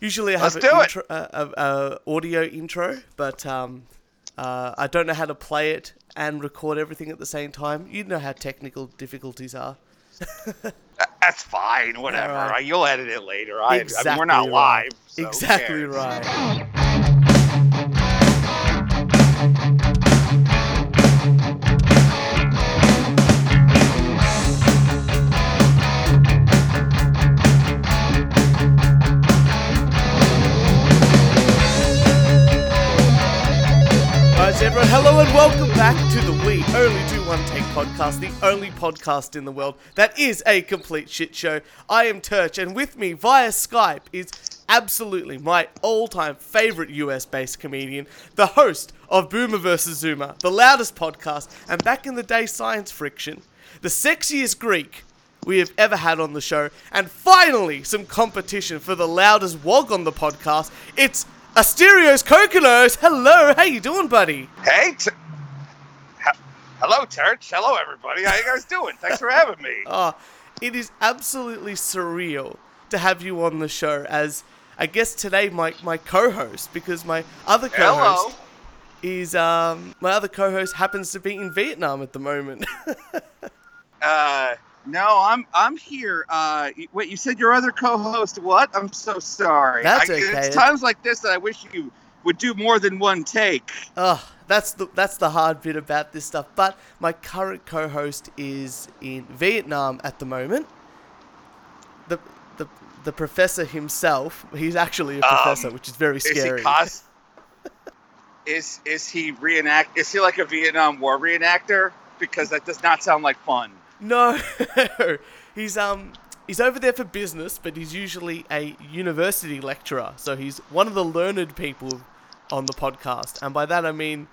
Usually I have an intro, uh, uh, uh, audio intro, but um, uh, I don't know how to play it and record everything at the same time. You know how technical difficulties are. That's fine. Whatever. Alright. You'll edit it later. I, I exactly mean, we're not right. live. so exactly right. And welcome back to the We Only Do One Take podcast, the only podcast in the world that is a complete shit show. I am Turch, and with me via Skype is absolutely my all-time favorite US-based comedian, the host of Boomer vs. Zoomer, the loudest podcast, and back in the day, Science Friction, the sexiest Greek we have ever had on the show, and finally some competition for the loudest wog on the podcast. It's Asterios Kokkinos. Hello, how you doing, buddy? Hey. T- Hello, Turch. Hello, everybody. How you guys doing? Thanks for having me. Oh, it is absolutely surreal to have you on the show as I guess today my, my co-host because my other co-host Hello. is um my other co-host happens to be in Vietnam at the moment. Uh, no, I'm I'm here. Uh, wait, you said your other co-host what? I'm so sorry. That's I, okay. It's times like this that I wish you would do more than one take. Oh, that's the that's the hard bit about this stuff. But my current co-host is in Vietnam at the moment. The the the professor himself, he's actually a professor, which is very scary. Is he cos? is is he reenact? Is he like a Vietnam War reenactor? Because that does not sound like fun. No, he's um he's over there for business, but he's usually a university lecturer. So he's one of the learned people on the podcast, and by that I mean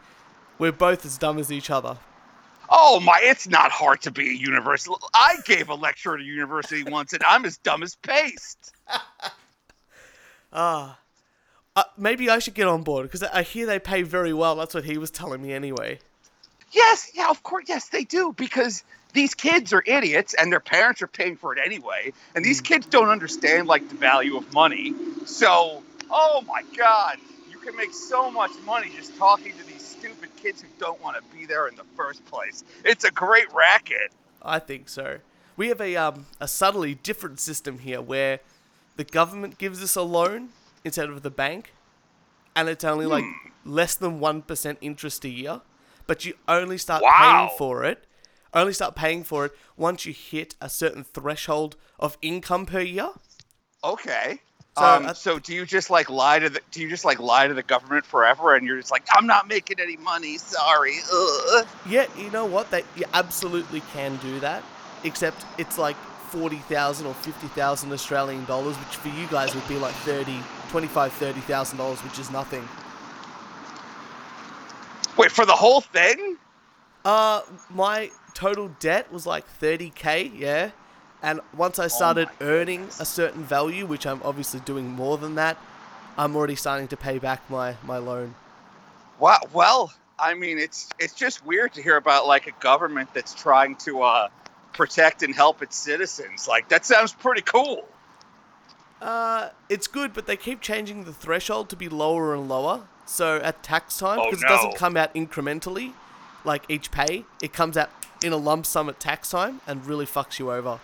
we're both as dumb as each other. Oh my! It's not hard to be a university. I gave a lecture at a university once, and I'm as dumb as paste. Ah. Uh, maybe I should get on board because I I hear they pay very well. That's what he was telling me anyway. Yes, yeah, of course, yes, they do because these kids are idiots, and their parents are paying for it anyway. And these kids don't understand like the value of money. So, oh my God, you can make so much money just talking to these stupid kids who don't want to be there in the first place. It's a great racket. I think so. We have a um a subtly different system here where the government gives us a loan instead of the bank, and it's only like less than one percent interest a year, but you only start Wow. paying for it. Only start paying for it once you hit a certain threshold of income per year. Okay. So, um, uh, so do you just like lie to the? Do you just like lie to the government forever, and you're just like, I'm not making any money. Sorry. Ugh. Yeah, you know what? They you absolutely can do that, except it's like forty thousand or fifty thousand Australian dollars, which for you guys would be like 30, 25, 30,000 dollars, which is nothing. Wait for the whole thing? Uh, my total debt was like 30k, yeah. And once I started my earning goodness. a certain value, which I'm obviously doing more than that, I'm already starting to pay back my, my loan. Wow. Well, I mean, it's it's just weird to hear about like a government that's trying to uh, protect and help its citizens. Like that sounds pretty cool. Uh, it's good, but they keep changing the threshold to be lower and lower. So at tax time, Oh, because it doesn't come out incrementally, like each pay, it comes out in a lump sum at tax time and really fucks you over.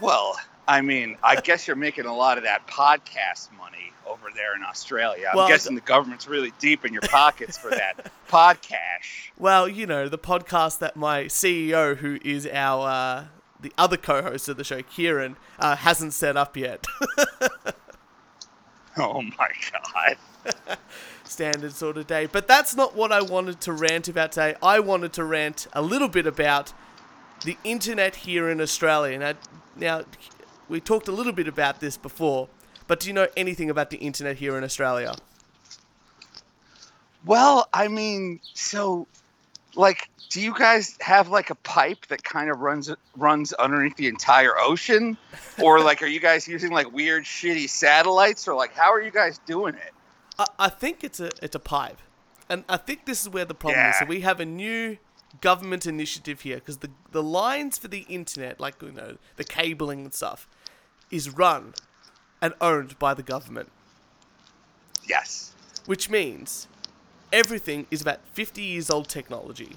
Well, I mean, I guess you're making a lot of that podcast money over there in Australia. I'm Well, guessing the government's really deep in your pockets for that podcast. Well, you know, the podcast that my CEO, who is our uh, the other co-host of the show, Kieran, uh, hasn't set up yet. Oh my god. Standard sort of day. But that's not what I wanted to rant about today. I wanted to rant a little bit about the internet here in Australia. Now, now we talked a little bit about this before, but do you know anything about the internet here in Australia? Well, I mean, so like do you guys have like a pipe that kind of runs runs underneath the entire ocean or like are you guys using like weird shitty satellites or like how are you guys doing it? I, I think it's a it's a pipe, and I think this is where the problem is. So we have a new government initiative here because the the lines for the internet, like you know the cabling and stuff, is run and owned by the government. Yes. which means everything is about 50 years old technology.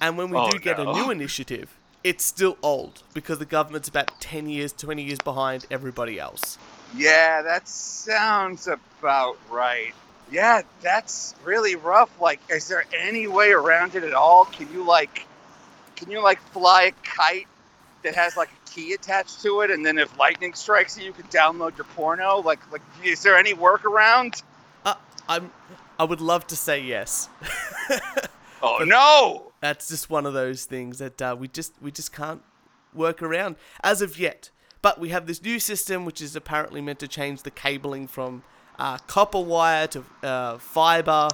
And when we Oh, do get no. a new initiative, it's still old because the government's about 10 years, 20 years behind everybody else. Yeah, that sounds about right. Yeah, that's really rough. Like, is there any way around it at all? Can you like, can you like fly a kite that has like a key attached to it, and then if lightning strikes you, you can download your porno? Like, like, is there any workaround? Uh, I'm, I would love to say yes. Oh no! That's just one of those things that uh, we just we just can't work around as of yet. But we have this new system which is apparently meant to change the cabling from uh, copper wire to uh, fiber,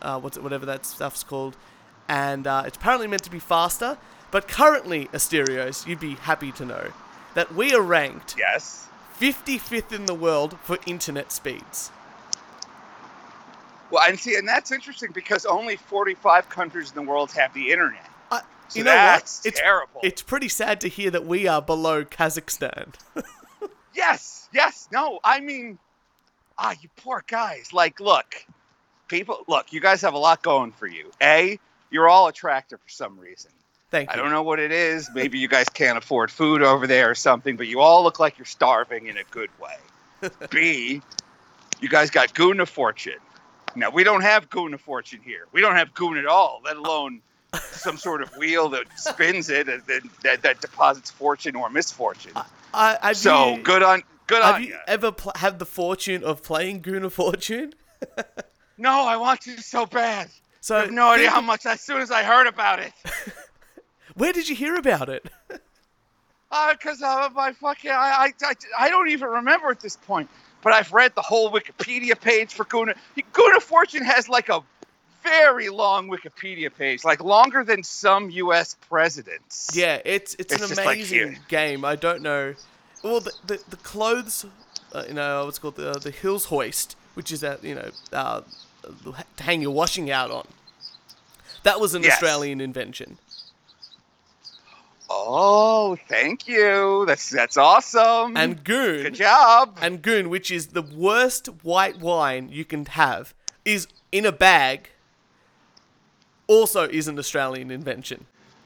uh, what's it, whatever that stuff's called, and uh, it's apparently meant to be faster. But currently, Asterios, you'd be happy to know that we are ranked Yes. 55th in the world for internet speeds. Well, and see, and that's interesting because only 45 countries in the world have the internet. You know that's what? It's terrible. It's pretty sad to hear that we are below Kazakhstan. Yes, yes. No, I mean, ah, you poor guys. Like, look, people, look, you guys have a lot going for you. A, you're all attractive for some reason. Thank you. I don't know what it is. Maybe you guys can't afford food over there or something, but you all look like you're starving in a good way. B, you guys got goon of fortune. Now, we don't have goon of fortune here. We don't have goon at all, let alone some sort of wheel that spins it and that, that, that deposits fortune or misfortune. I, So you, good on good Have on you you. ever pl- had the fortune of playing Goon of Fortune? No, I want to so bad. So I have no idea how much. As soon as I heard about it, Where did you hear about it? because uh, my fucking I, I I don't even remember at this point. But I've read the whole Wikipedia page for Guna. Guna Fortune has like a very long Wikipedia page, like longer than some U.S. presidents. yeah, it's it's, It's an just like amazing game. I don't know. Well, the the, the clothes, uh, you know, what's called the the Hills Hoist, which is that you know uh, to hang your washing out on. That was an Yes. Australian invention. Oh, thank you. That's that's awesome. And Goon, good job. and Goon, which is the worst white wine you can have, is in a bag. Also, is an Australian invention.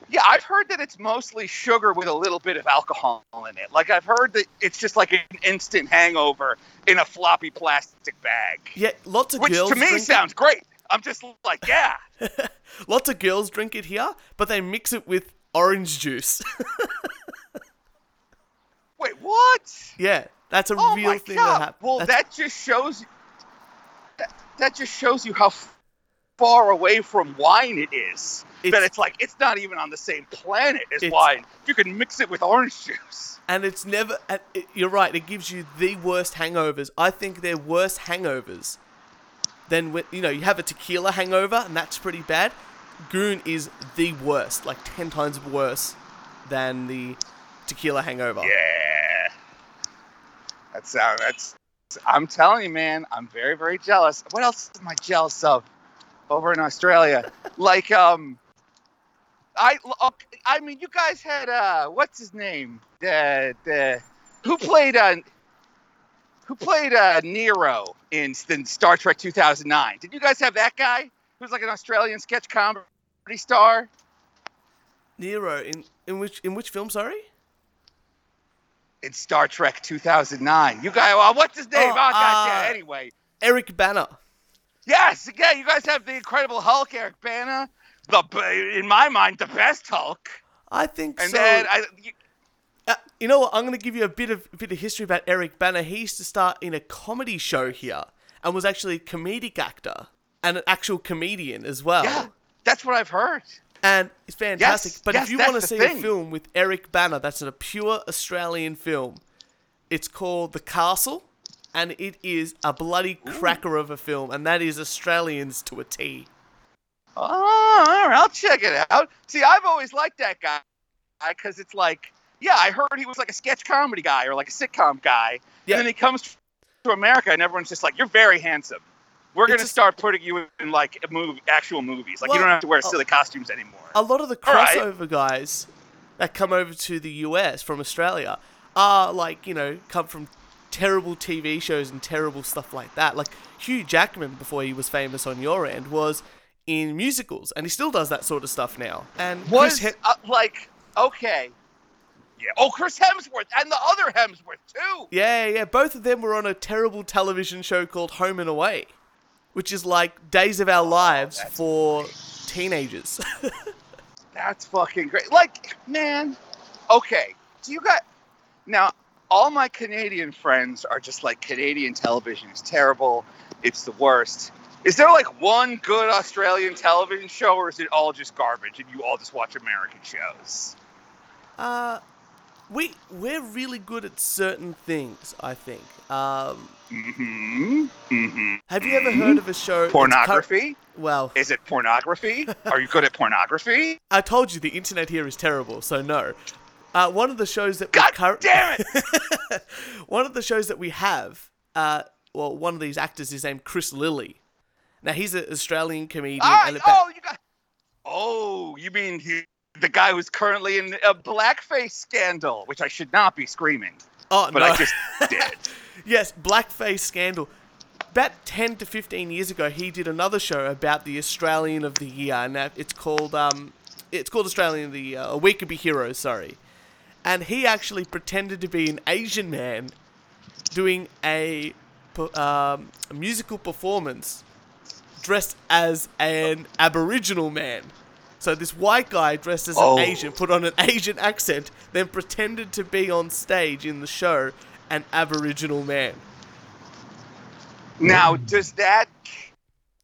Yeah, I've heard that it's mostly sugar with a little bit of alcohol in it. Like I've heard that it's just like an instant hangover in a floppy plastic bag. Yeah, lots of Which girls. Which to me drink it. sounds great. I'm just like, yeah. Lots of girls drink it here, but they mix it with orange juice. Wait, what? yeah, that's a Oh real thing god. that happens. well, that just shows that, that just shows you how far away from wine it is. that It's- it's like it's not even on the same planet as wine. You can mix it with orange juice. and it's never. And it, you're right. It gives you the worst hangovers. I think they're worse hangovers than when you know you have a tequila hangover, and that's pretty bad. Goon is the worst, like ten times worse than the tequila hangover. Yeah. That's uh, that's. I'm telling you, man. I'm very, very jealous. What else am I jealous of over in Australia? like, um, I, I mean, you guys had uh, what's his name? The the who played uh, who played uh Nero in, in Star Trek 2009? Did you guys have that guy? Who was like an Australian sketch comedy star? Nero in in which in which film? Sorry. in Star Trek 2009. You guys, well, what's his name? Oh, Oh, God, uh, yeah. Anyway, Eric Bana. Yes, yeah. You guys have the Incredible Hulk, Eric Bana. The in my mind, the best Hulk. I think And so. then I, you, Uh, you know what? I'm going to give you a bit of a bit of history about Eric Bana. He used to start in a comedy show here and was actually a comedic actor and an actual comedian as well. yeah, that's what I've heard. And it's fantastic. Yes, but yes, if you want to see thing. a film with Eric Bana, that's a pure Australian film. It's called The Castle, and it is a bloody cracker of a film, and that is Australians to a T. Oh, I'll check it out. See, I've always liked that guy because it's like, yeah, I heard he was like a sketch comedy guy or like a sitcom guy. Yeah. And then he comes to America and everyone's just like, you're very handsome. We're going to start putting you in like a movie, actual movies. Like, Well, you don't have to wear oh. silly costumes anymore. a lot of the All right. crossover guys that come over to the US from Australia are like, you know, come from terrible TV shows and terrible stuff like that. Like Hugh Jackman, before he was famous on your end, was in musicals, and he still does that sort of stuff now. And Was uh, like okay, yeah. Oh, Chris Hemsworth and the other Hemsworth too. yeah, yeah, both of them were on a terrible television show called Home and Away, which is like Days of Our Lives Oh, for teenagers. That's fucking great. Like, man, okay. Do you got now? All my Canadian friends are just like Canadian television is terrible. It's the worst. Is there like one good Australian television show, or is it all just garbage and you all just watch American shows? uh, we we're really good at certain things, I think. Um, Mm-hmm. Mm-hmm. have you ever heard of a show? Pornography? well, Is it pornography? Are you good at pornography? I told you the internet here is terrible, so no. Uh, one of the shows that we God curr- damn it! one of the shows that we have, uh, well, one of these actors is named Chris Lilley. Now he's an Australian comedian. Ah, and oh, you got. Oh, you mean he, the guy who's currently in a blackface scandal, which I should not be screaming, oh but no, I just did. yes, blackface scandal. About ten to fifteen years ago, he did another show about the Australian of the Year, and it's called um, it's called Australian of the Year, a We Can Be Heroes. Sorry, and he actually pretended to be an Asian man doing a, um, a musical performance dressed as an Aboriginal man. So this white guy dressed as an Oh. Asian put on an Asian accent, then pretended to be on stage in the show an Aboriginal man. Now, does that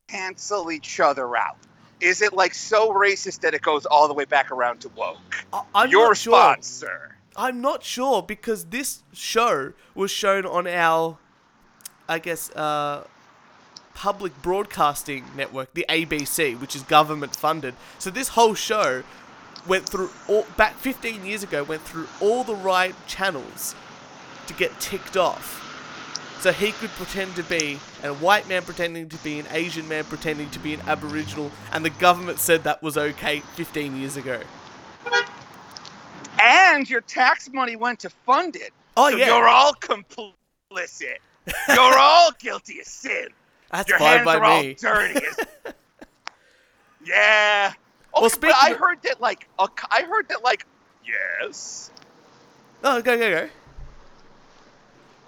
cancel each other out? Is it like so racist that it goes all the way back around to woke? I'm Your not sure. sir. I'm not sure because this show was shown on our, I guess, uh, public broadcasting network, the ABC, which is government funded. So this whole show went through all back 15 years ago, went through all the right channels to get ticked off. So he could pretend to be a white man pretending to be an Asian man pretending to be an Aboriginal, and the government said that was okay 15 years ago. And your tax money went to fund it. Oh so yeah, You're all complicit. You're all guilty of sin. that's Your fine hands by are all me. dirty. yeah. Okay, Well, but I heard that like a, I heard that like yes. Oh, go go go.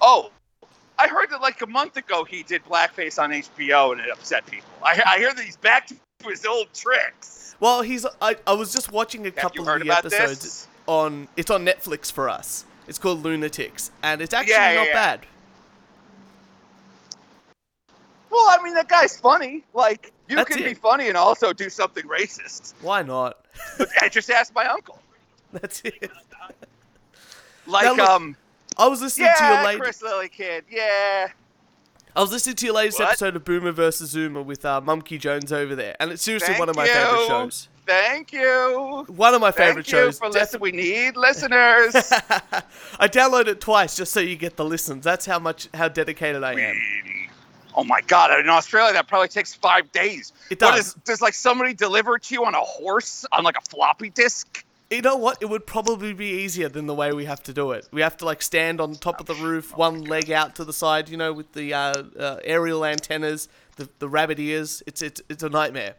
Oh, I heard that like a month ago he did blackface on HBO and it upset people. I, I hear that he's back to his old tricks. Well, he's. I, I was just watching a Have couple of the episodes this? on. It's on Netflix for us. It's called Lunatics, and it's actually Yeah, yeah, not yeah. bad. Well, I mean that guy's funny. Like you That's can be funny and also do something racist. Why not? I just asked my uncle. That's it. Like look, um, I was listening to your yeah, late. Chris Lilley kid, yeah. I was listening to your latest What? episode of Boomer versus Zoomer with uh, Mumkey Jones over there, and it's seriously Thank one of my you. favorite shows. Thank you. One of my favorite Thank you shows. for listening. We need listeners. I download it twice just so you get the listens. That's how much how dedicated I am. Oh my god! In Australia, that probably takes five days. It does. is? Does like somebody deliver it to you on a horse on like a floppy disk? You know what? It would probably be easier than the way we have to do it. We have to like stand on top of the roof, one leg out to the side, you know, with the uh, uh, aerial antennas, the the rabbit ears. It's it's it's a nightmare.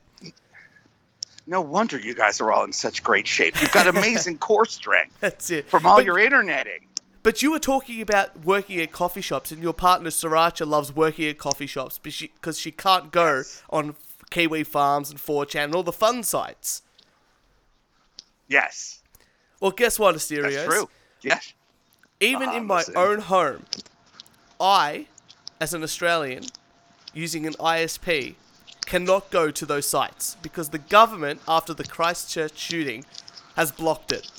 No wonder you guys are all in such great shape. You've got amazing core strength That's it. from all but, your interneting. But you were talking about working at coffee shops, and your partner Sriracha loves working at coffee shops because she, 'cause she can't go on Kiwi Farms and 4chan and all the fun sites. Yes, Well, guess what, Asterios? that's true. Yes. Even Uh-huh, in my own home, I, as an Australian, using an ISP, cannot go to those sites because the government, after the Christchurch shooting, has blocked it.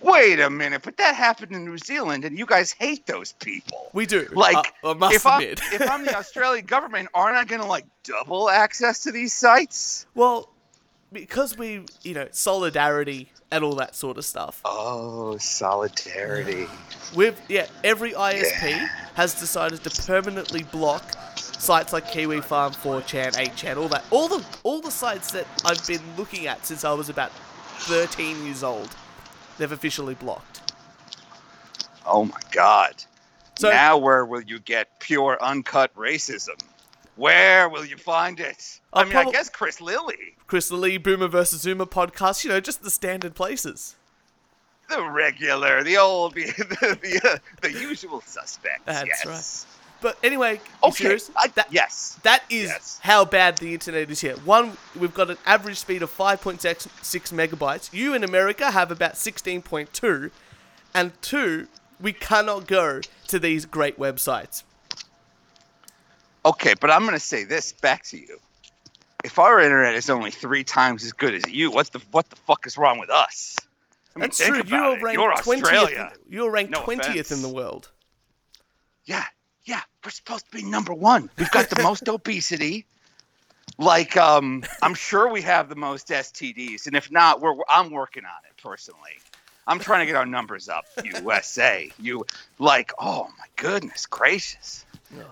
Wait a minute, but that happened in New Zealand, and you guys hate those people. We do. Like, uh, if I'm if I'm the Australian government, aren't I going to like double access to these sites? well, because we, you know, solidarity and all that sort of stuff. Oh, solidarity. We've yeah, every ISP has decided to permanently block sites like Kiwi Farm, 4chan, 8chan, all that. All the all the sites that I've been looking at since I was about 13 years old. They've officially blocked. Oh my god. So now, where will you get pure, uncut racism? Where will you find it? I'll I mean, I guess Chris Lilley, Chris Lilley, Boomer versus Zoomer podcast, you know, just the standard places. the regular, the old, the the, uh, the usual suspects. That's yes. But anyway, Okay. serious? I, That- yes. That is Yes. how bad the internet is here. One, we've got an average speed of 5.6 megabytes. You in America have about 16.2. And two, we cannot go to these great websites. Okay, but I'm going to say this back to you. If our internet is only three times as good as you, what the what the fuck is wrong with us? I mean, That's true. You're ranked You're 20th. Australia. In, you're ranked No 20th in the world. Yeah, yeah. We're supposed to be number one. We've got the most obesity. Like, um, I'm sure we have the most STDs, and if not, we're I'm working on it personally. I'm trying to get our numbers up. USA, you like? Oh my goodness gracious.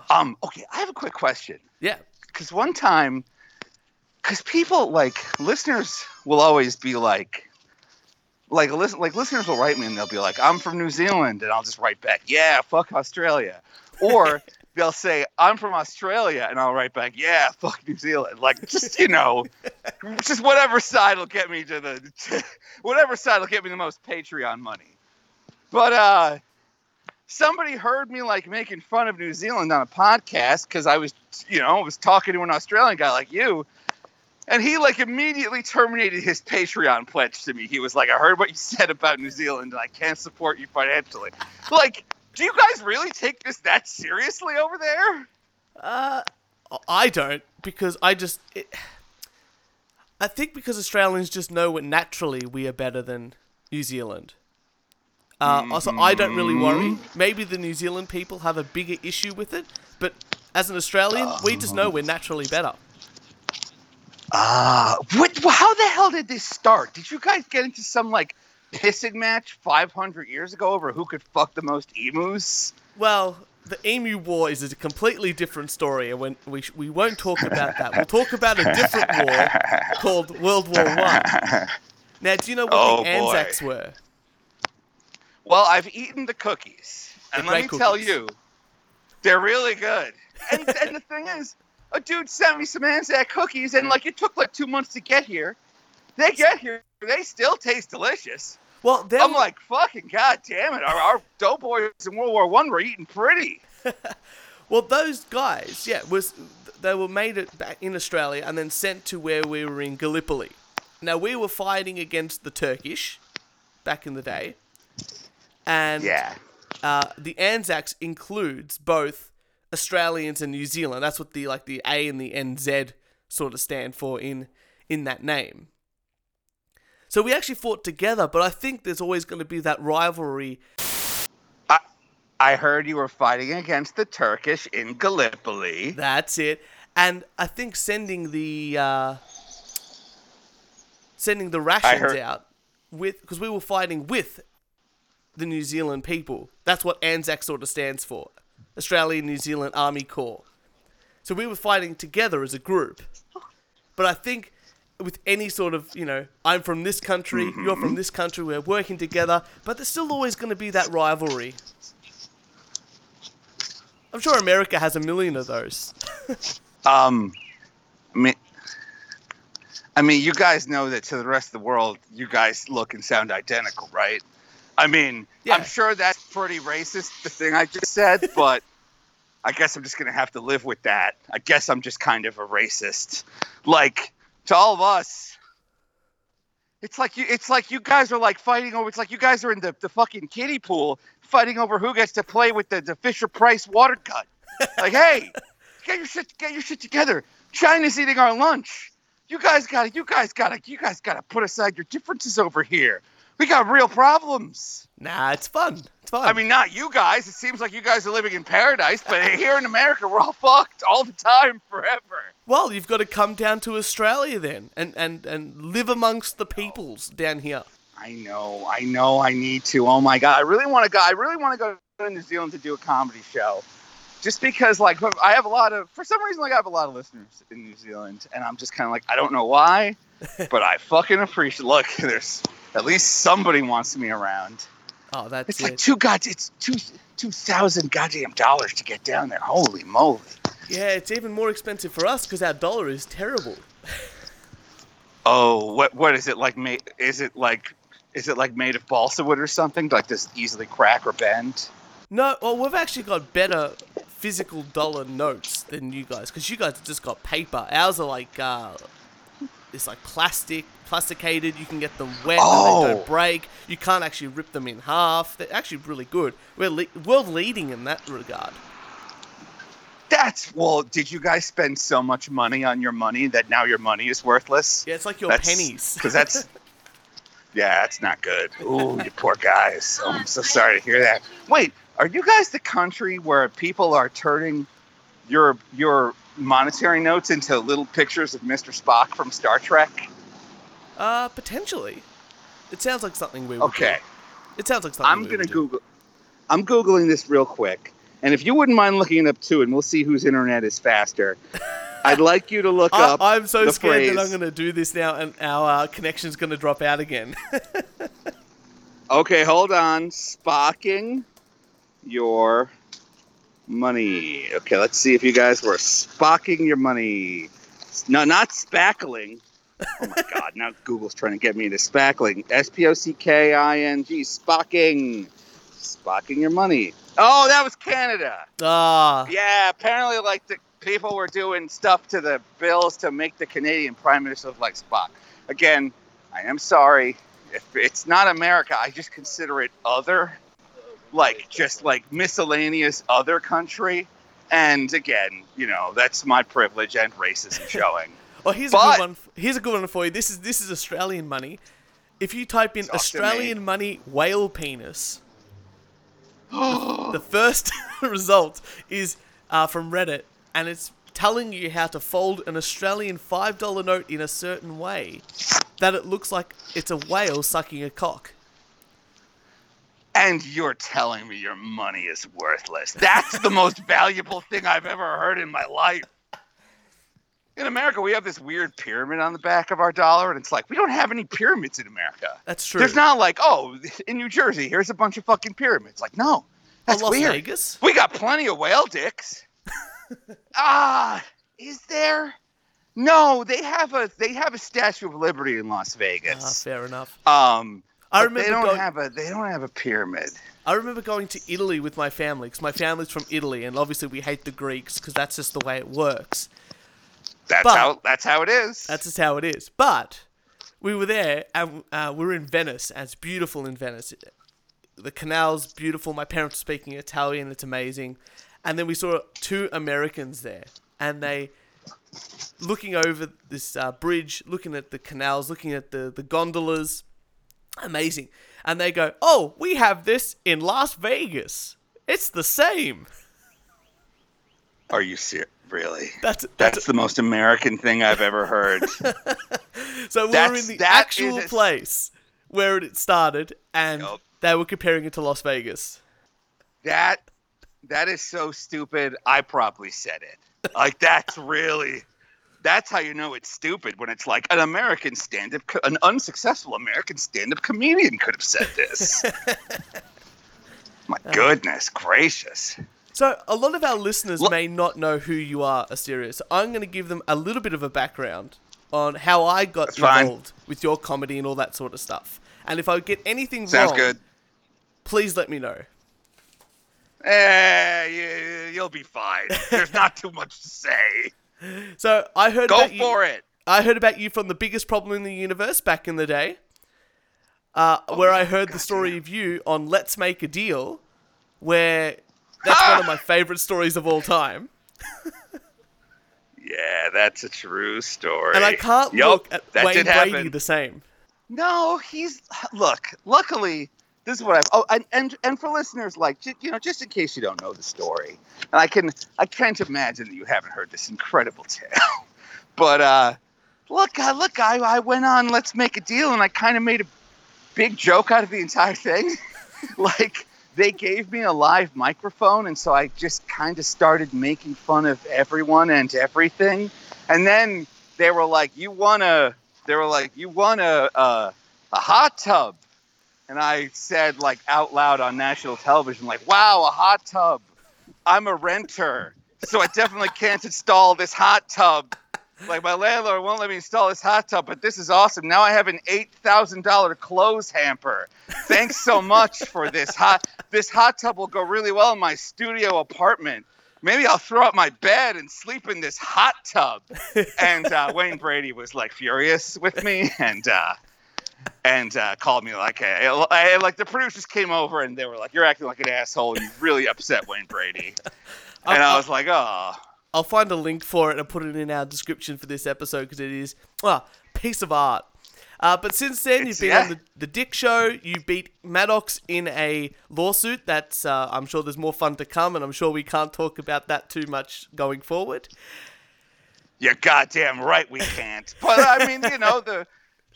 Um. Okay, I have a quick question. Yeah. because one time, because people like listeners will always be like, like listen, like listeners will write me and they'll be like, "I'm from New Zealand," and I'll just write back, "Yeah, fuck Australia," or they'll say, "I'm from Australia," and I'll write back, "Yeah, fuck New Zealand." Like just you know, just whatever side will get me to the, to, whatever side will get me the most Patreon money. But uh somebody heard me like making fun of New Zealand on a podcast because I was, you know, was talking to an Australian guy like you, and he like immediately terminated his Patreon pledge to me. He was like, "I heard what you said about New Zealand, and I can't support you financially." Like, do you guys really take this that seriously over there? Uh, I don't because I just. It, I think because Australians just know what naturally we are better than New Zealand. Uh, Also, I don't really worry. Maybe the New Zealand people have a bigger issue with it, but as an Australian, we just know we're naturally better. Ah, what? How the hell did this start? Did you guys get into some like pissing match 500 years ago over who could fuck the most emus? Well, the Emu War is a completely different story, and we sh- we won't talk about that. We'll talk about a different war called World War One. Now, do you know what Oh, the boy. Anzacs were? Well, I've eaten the cookies, The and let me great tell you, they're really good. And, and the thing is, a dude sent me some Anzac cookies, and like it took like two months to get here. They get here, they still taste delicious. Well, there I'm like, fucking god damn it! Our, our doughboys in World War One were eating pretty. Well, those guys, yeah, was they were made it back in Australia and then sent to where we were in Gallipoli. Now we were fighting against the Turkish back in the day, and Yeah. uh, the Anzacs includes both Australians and New Zealand. That's what the like the A and the NZ sort of stand for in in that name. So we actually fought together, but I think there's always going to be that rivalry. I I heard you were fighting against the Turkish in Gallipoli. That's it. And I think sending the uh, sending the rations heard- out with because we were fighting with the New Zealand people. That's what ANZAC sort of stands for, Australian New Zealand Army Corps. So we were fighting together as a group. But I think with any sort of you know, I'm from this country, you're from this country, we're working together, but there's still always going to be that rivalry. I'm sure America has a million of those. Um, I mean, I mean, you guys know that to the rest of the world, you guys look and sound identical, right? I mean, Yeah. I'm sure that's pretty racist, the thing I just said, but I guess I'm just gonna have to live with that. I guess I'm just kind of a racist. Like to all of us, it's like you, it's like you guys are like fighting over. It's like you guys are in the, the fucking kiddie pool fighting over who gets to play with the, the Fisher Price water cut. Like, hey, get your shit get your shit together. China's eating our lunch. You guys gotta you guys gotta you guys gotta put aside your differences over here. We got real problems. Nah, it's fun. It's fun. I mean not you guys. It seems like you guys are living in paradise, but here in America we're all fucked all the time forever. well, you've got to come down to Australia then, and and and live amongst the peoples down here. I know, I know I need to. Oh my god. I really wanna go I really wanna go to New Zealand to do a comedy show. Just because like I have a lot of for some reason like I have a lot of listeners in New Zealand and I'm just kinda like I don't know why. but I fucking appreciate. Look, there's at least somebody wants me around. Oh, that's It's it. like two god. It's two two thousand goddamn dollars to get down there. Holy moly! yeah, it's even more expensive for us because our dollar is terrible. Oh, what what is it like? Made is it like is it like made of balsa wood or something? Like it easily crack or bend? No, well, we've actually got better physical dollar notes than you guys because you guys just got paper. Ours are like uh, it's like plastic, plasticated. You can get them wet and they Oh. don't break. You can't actually rip them in half. They're actually really good. We're le- world leading in that regard. That's well. Did you guys spend so much money on your money that now your money is worthless? Yeah, it's like your That's- pennies. Because that's yeah, that's not good. Ooh, you poor guys. Oh, I'm so sorry to hear that. Wait, are you guys the country where people are turning your your monetary notes into little pictures of Mr. Spock from Star Trek? Uh, potentially. It sounds like something we would Okay, do. It sounds like something I'm gonna. Google. I'm googling this real quick, and if you wouldn't mind looking it up too, and we'll see whose internet is faster. I'd like you to look I, up. I'm so scared that. I'm going to do this now and our uh, connection's going to drop out again. Okay, hold on. Spocking your money. Okay, let's see if you guys were spocking your money. No, not spackling. Oh my god, now Google's trying to get me into spackling. S P O C K I N G. Spocking. Spocking your money. Oh, that was Canada. ah, Yeah, apparently, like the people were doing stuff to the bills to make the Canadian Prime Minister look like Spock. Again, I am sorry if it's not America. I just consider it other, like just like miscellaneous other country. And again, you know, that's my privilege and racism showing. well, here's a But- good one. Here's a good one for you. This is this is Australian money. If you type in Talk to me. Australian money whale penis, the first result is uh, from Reddit, and it's telling you how to fold an Australian five dollar note in a certain way that it looks like it's a whale sucking a cock. And you're telling me your money is worthless. That's the most valuable thing I've ever heard in my life. In America, we have this weird pyramid on the back of our dollar, and it's like we don't have any pyramids in America. That's true. There's not like, oh, in New Jersey, here's a bunch of fucking pyramids. Like, no, that's Las weird. Vegas. We got plenty of whale dicks. ah, is there? No, they have a they have a Statue of Liberty in Las Vegas. fair enough. um, I but they remember don't going- have a they don't have a pyramid. I remember going to Italy with my family because my family's from Italy, and obviously we hate the Greeks because that's just the way it works. That's But- how that's how it is. That's just how it is. But we were there, and uh, we were in Venice, and it's beautiful in Venice. The canal's beautiful. My parents are speaking Italian. It's amazing. And then we saw two Americans there, and they looking over this uh, bridge, looking at the canals, looking at the the gondolas. Amazing. And they go, "Oh, we have this in Las Vegas. It's the same." Are you serious? Really? That's That's that's the most American thing I've ever heard. So we were in the actual is place where it started, and they were comparing it to Las Vegas. that that is so stupid. I probably said it. Like that's really that's how you know it's stupid when it's like an American stand-up co- an unsuccessful American stand-up comedian could have said this. My goodness gracious. So a lot of our listeners Look- may not know who you are, Asteria. So I'm going to give them a little bit of a background on how I got That's fine. involved with your comedy and all that sort of stuff. And if I get anything Sounds wrong, good. please let me know. Eh, you, you'll be fine. There's not too much to say. So I heard Go about you. it. I heard about you from the biggest problem in the universe back in the day, uh, where I heard the story of you on Let's Make a Deal, where that's one of my favorite stories of all time. Yeah, that's a true story. And I can't Yup, look at Wayne Brady happen. the same. No, he's look. Luckily, this is what I've. Oh, and and and for listeners, like you know, just in case you don't know the story, and I can I can't imagine that you haven't heard this incredible tale. but uh, look, I, look, I I went on Let's Make a Deal, and I kind of made a big joke out of the entire thing. like they gave me a live microphone, and so I just kind of started making fun of everyone and everything, and then they were like, "You wanna?" They were like, "You want a a, a hot tub?" And I said like out loud on national television, like, "Wow, a hot tub! I'm a renter, so I definitely can't install this hot tub. Like my landlord won't let me install this hot tub, but this is awesome. Now I have an eight thousand dollar clothes hamper. Thanks so much for this hot. This hot tub will go really well in my studio apartment." Maybe I'll throw up my bed and sleep in this hot tub. And uh, Wayne Brady was like furious with me, and uh, and uh, called me like a, I, like the producers came over and they were like, "You're acting like an asshole. You really upset Wayne Brady." And I was like, "Oh." I'll find a link for it and put it in our description for this episode because it is a piece of art. Uh, but since then, you've been yeah. on the, the Dick Show. You beat Maddox in a lawsuit. That's uh, I'm sure there's more fun to come, and I'm sure we can't talk about that too much going forward. You're goddamn right we can't. But I mean, you know, the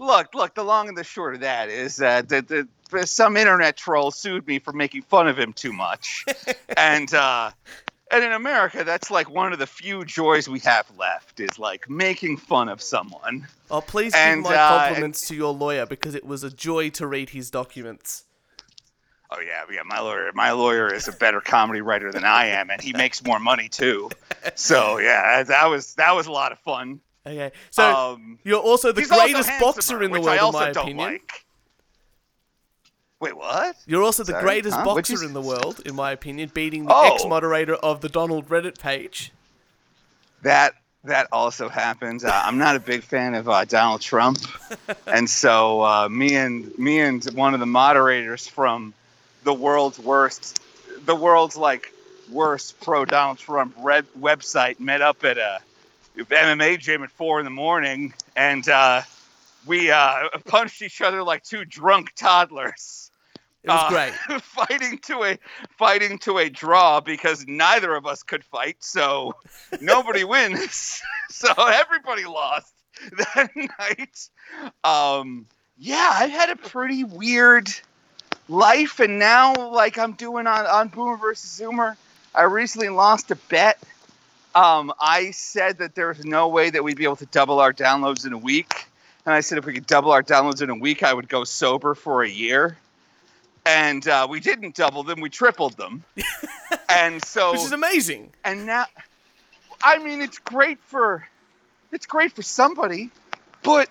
look, look, the long and the short of that is that the, the, some internet troll sued me for making fun of him too much. and uh and in America, that's like one of the few joys we have left is like making fun of someone. Oh, please And, give my uh, compliments to your lawyer because it was a joy to read his documents. Oh yeah, yeah. My lawyer, my lawyer is a better comedy writer than I am, and he makes more money too. So yeah, that was that was a lot of fun. Okay, so um, you're also the he's also greatest boxer in the world, in my opinion. like. Wait, what? You're also the Sorry, greatest huh? You boxer in the world, in my opinion, beating the Oh. ex-moderator of the Donald Reddit page. That that also happens. Uh, I'm not a big fan of uh, Donald Trump, and so uh, me and me and one of the moderators from the world's worst, the world's like worst pro Donald Trump red website met up at a MMA gym at four in the morning, and uh, we uh, punched each other like two drunk toddlers. It was Uh, great. fighting to a fighting to a draw because neither of us could fight, so nobody wins. So everybody lost that night. Um, yeah, I've had a pretty weird life, and now like I'm doing on on Boomer versus Zoomer. I recently lost a bet. Um, I said that there's no way that we'd be able to double our downloads in a week, and I said if we could double our downloads in a week, I would go sober for a year. And uh, we didn't double them; we tripled them. and so, Which is amazing. and now, I mean, it's great for, it's great for somebody, but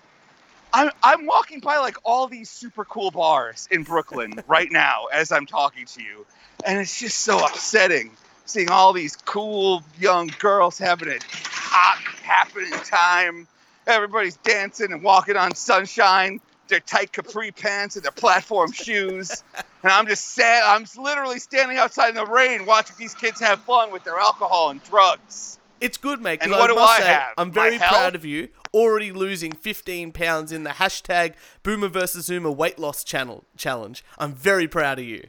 I'm I'm walking by like all these super cool bars in Brooklyn right now as I'm talking to you, and it's just so upsetting seeing all these cool young girls having a hot happening time. Everybody's dancing and walking on sunshine. Their tight capri pants and their platform shoes, and I'm just sad. I'm literally standing outside in the rain watching these kids have fun with their alcohol and drugs. It's good, mate. And what I do must I say, have? I'm My very health? proud of you. Already losing 15 pounds in the hashtag Boomer versus Zoomer weight loss channel challenge. I'm very proud of you.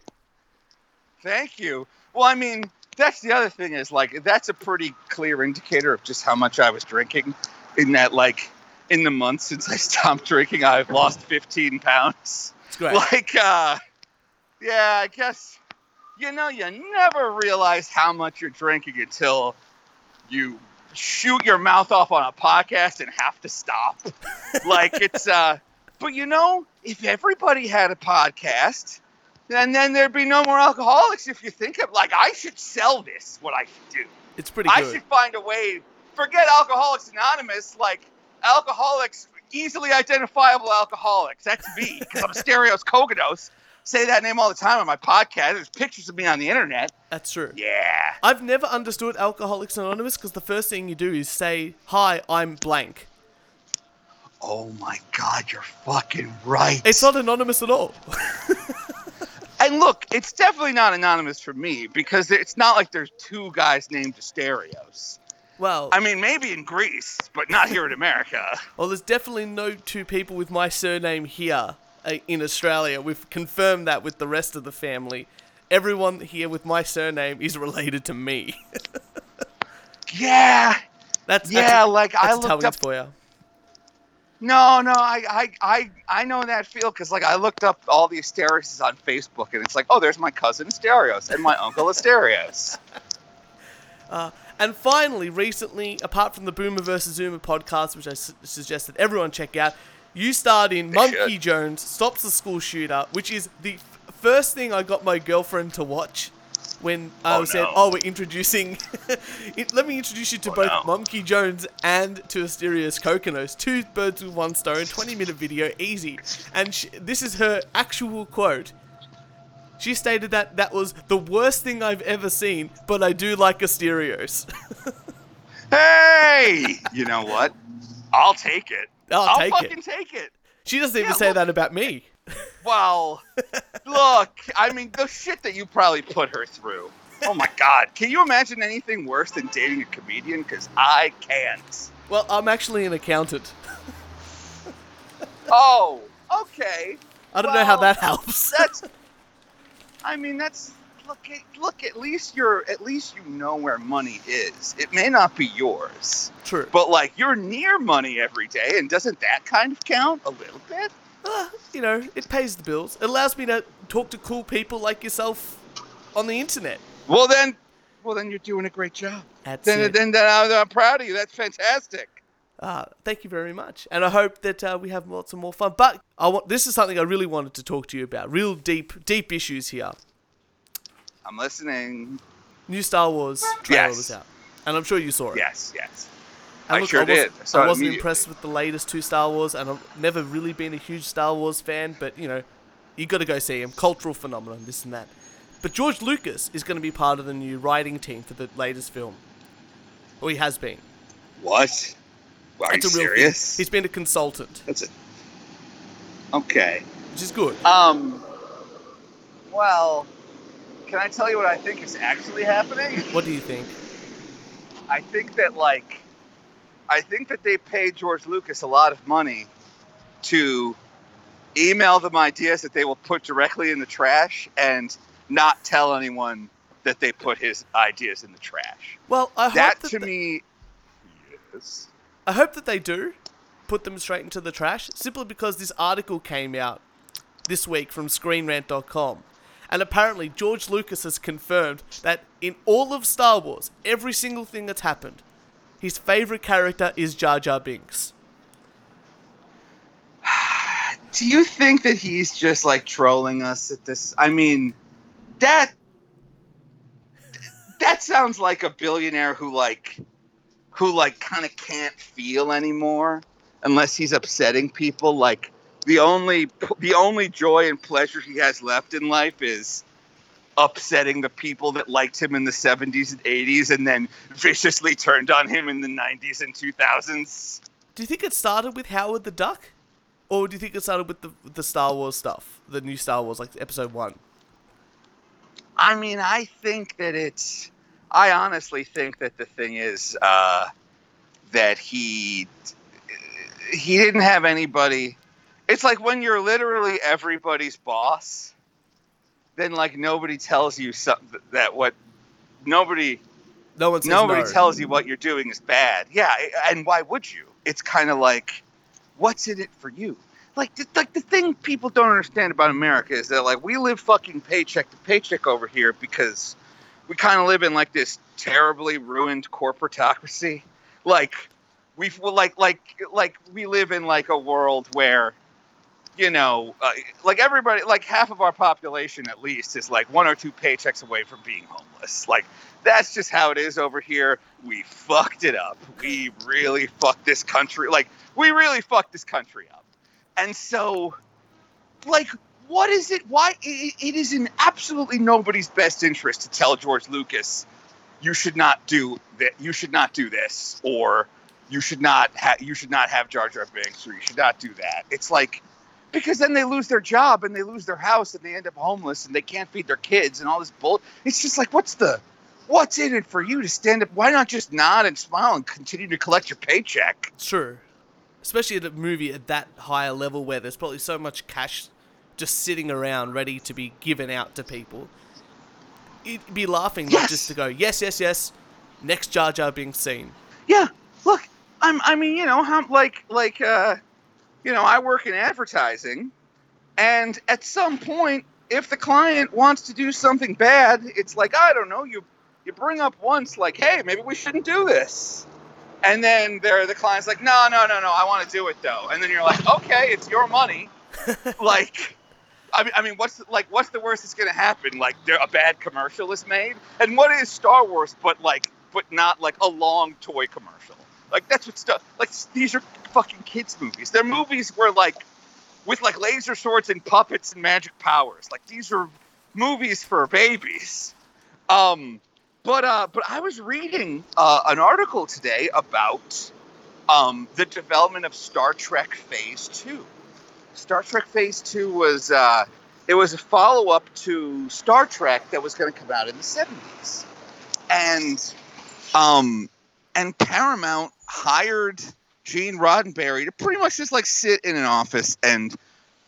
Thank you. Well, I mean, that's the other thing is like that's a pretty clear indicator of just how much I was drinking. In that, like, in the months since I stopped drinking, I've lost 15 pounds. Great. Like, uh, yeah, I guess you know you never realize how much you're drinking until you shoot your mouth off on a podcast and have to stop. like it's uh, but you know, if everybody had a podcast and then there'd be no more alcoholics if you think of like I should sell this what I should do. It's pretty Good. I should find a way forget Alcoholics Anonymous, like alcoholics easily identifiable alcoholics. That's me, because I'm Stereos Kogados. Say that name all the time on my podcast. There's pictures of me on the internet. That's true. Yeah. I've never understood Alcoholics Anonymous because the first thing you do is say, Hi, I'm blank. Oh my god, you're fucking right. It's not anonymous at all. And look, it's definitely not anonymous for me because it's not like there's two guys named Asterios. well, I mean, maybe in Greece, but not here in America. well, there's definitely no two people with my surname here uh, in Australia. We've confirmed that with the rest of the family. Everyone here with my surname is related to me. Yeah. That's Yeah, that's, like I looked up for you. No, no, I, I, I, I know that feel because like I looked up all the Asterios on Facebook and it's like, oh, there's my cousin Asterios and my uncle Asterios. Uh, and finally, recently, apart from the Boomer versus Zoomer podcast, which I su- suggest that everyone check out, You starred in They Mumkey should. Jones Stops the School Shooter, which is the f- first thing I got my girlfriend to watch when I Oh, said, no. "Oh, we're introducing. it, let me introduce you to Oh, both no. Mumkey Jones and to Asterios Kokkinos. Two birds with one stone. Twenty minute video, easy." And sh this is her actual quote. She stated that that was the worst thing I've ever seen, but I do like Asterios. Hey, you know what? I'll take it. I'll take it. fucking take it. she doesn't even say look- that about me. Eh, Well, look, I mean, the shit that you probably put her through. Oh my God. Can you imagine anything worse than dating a comedian? Because I can't. Well, I'm actually an accountant. Oh, okay. I don't know how that helps. That's. I mean, that's. Look, look. At least you're. At least you know where money is. It may not be yours, True. but like you're near money every day, and doesn't that kind of count a little bit? Uh, you know, it pays the bills. It allows me to talk to cool people like yourself on the internet. Well then, well then you're doing a great job. That's Then, it. then, then I'm, I'm proud of you. That's fantastic. Ah, thank you very much, and I hope that uh, we have lots of more fun. But I want this is something I really wanted to talk to you about. Real deep, deep issues here. I'm listening. New Star Wars trailer Yes. was out, and I'm sure you saw it. Yes, yes. I look, sure I wasn't, did. I I wasn't impressed with the latest two Star Wars, and I've never really been a huge Star Wars fan. But you know, you got to go see him. Cultural phenomenon, this and that. But George Lucas is going to be part of the new writing team for the latest film. Or he has been. What? Are It's you serious? thing. He's been a consultant, That's it. Okay. which is good. Um. Well, can I tell you what I think is actually happening? What do you think? I think that like, I think that they paid George Lucas a lot of money to email them ideas that they will put directly in the trash and not tell anyone that they put his ideas in the trash. Well, I hope That that to me, yes. I hope that they do put them straight into the trash, simply because this article came out this week from ScreenRant.com. And apparently, George Lucas has confirmed that in all of Star Wars, every single thing that's happened, his favorite character is Jar Jar Binks. Do you think that he's just like trolling us at this? I mean, that that sounds like a billionaire who like who like kind of can't feel anymore unless he's upsetting people. Like the only the only joy and pleasure he has left in life is upsetting the people that liked him in the 70s and 80s and then viciously turned on him in the 90s and 2000s. Do you think it started with Howard the Duck? Or do you think it started with the, the Star Wars stuff? The new Star Wars, like episode one? I mean, I think that it's. I honestly think that the thing is uh, that he he didn't have anybody. It's like when you're literally everybody's boss, then like nobody tells you something that what nobody No one nobody no. tells you what you're doing is bad. Yeah, and why would you? It's kind of like, what's in it for you? Like, the, like the thing people don't understand about America is that like we live fucking paycheck to paycheck over here because we kind of live in like this terribly ruined corporatocracy. Like we like like like we live in like a world where you know uh, like everybody like half of our population at least is like one or two paychecks away from being homeless. Like that's just how it is over here. We fucked it up. We really fucked this country like we really fucked this country up. And so like what is it why it, it is in absolutely nobody's best interest to tell george lucas you should not do that you should not do this or you should not have you should not have jar jar binks or you should not do that. It's like because then they lose their job and they lose their house and they end up homeless and they can't feed their kids and all this bull it's just like what's the what's in it for you to stand up why not just nod and smile and continue to collect your paycheck true. Especially at a movie at that higher level where there's probably so much cash just sitting around ready to be given out to people. You'd be laughing not Yes. just to go, yes, yes, yes, next Jar Jar being seen. yeah look i'm i mean you know how like like uh you know i work in advertising and at some point if the client wants to do something bad it's like i don't know you you bring up once like hey maybe we shouldn't do this And then there, the client's like, no, no, no, no, I want to do it though. And then you're like, okay, it's your money. like, I mean, I mean, what's like, what's the worst that's gonna happen? Like, there a bad commercial is made, and what is Star Wars, but like, but not like a long toy commercial. Like that's what stuff. Like these are fucking kids movies. They're movies where like, with like laser swords and puppets and magic powers. Like these are movies for babies. Um, but uh, but I was reading uh, an article today about um, the development of Star Trek Phase Two. Star Trek Phase Two was uh, it was a follow up to Star Trek that was going to come out in the seventies, and um, and Paramount hired Gene Roddenberry to pretty much just like sit in an office and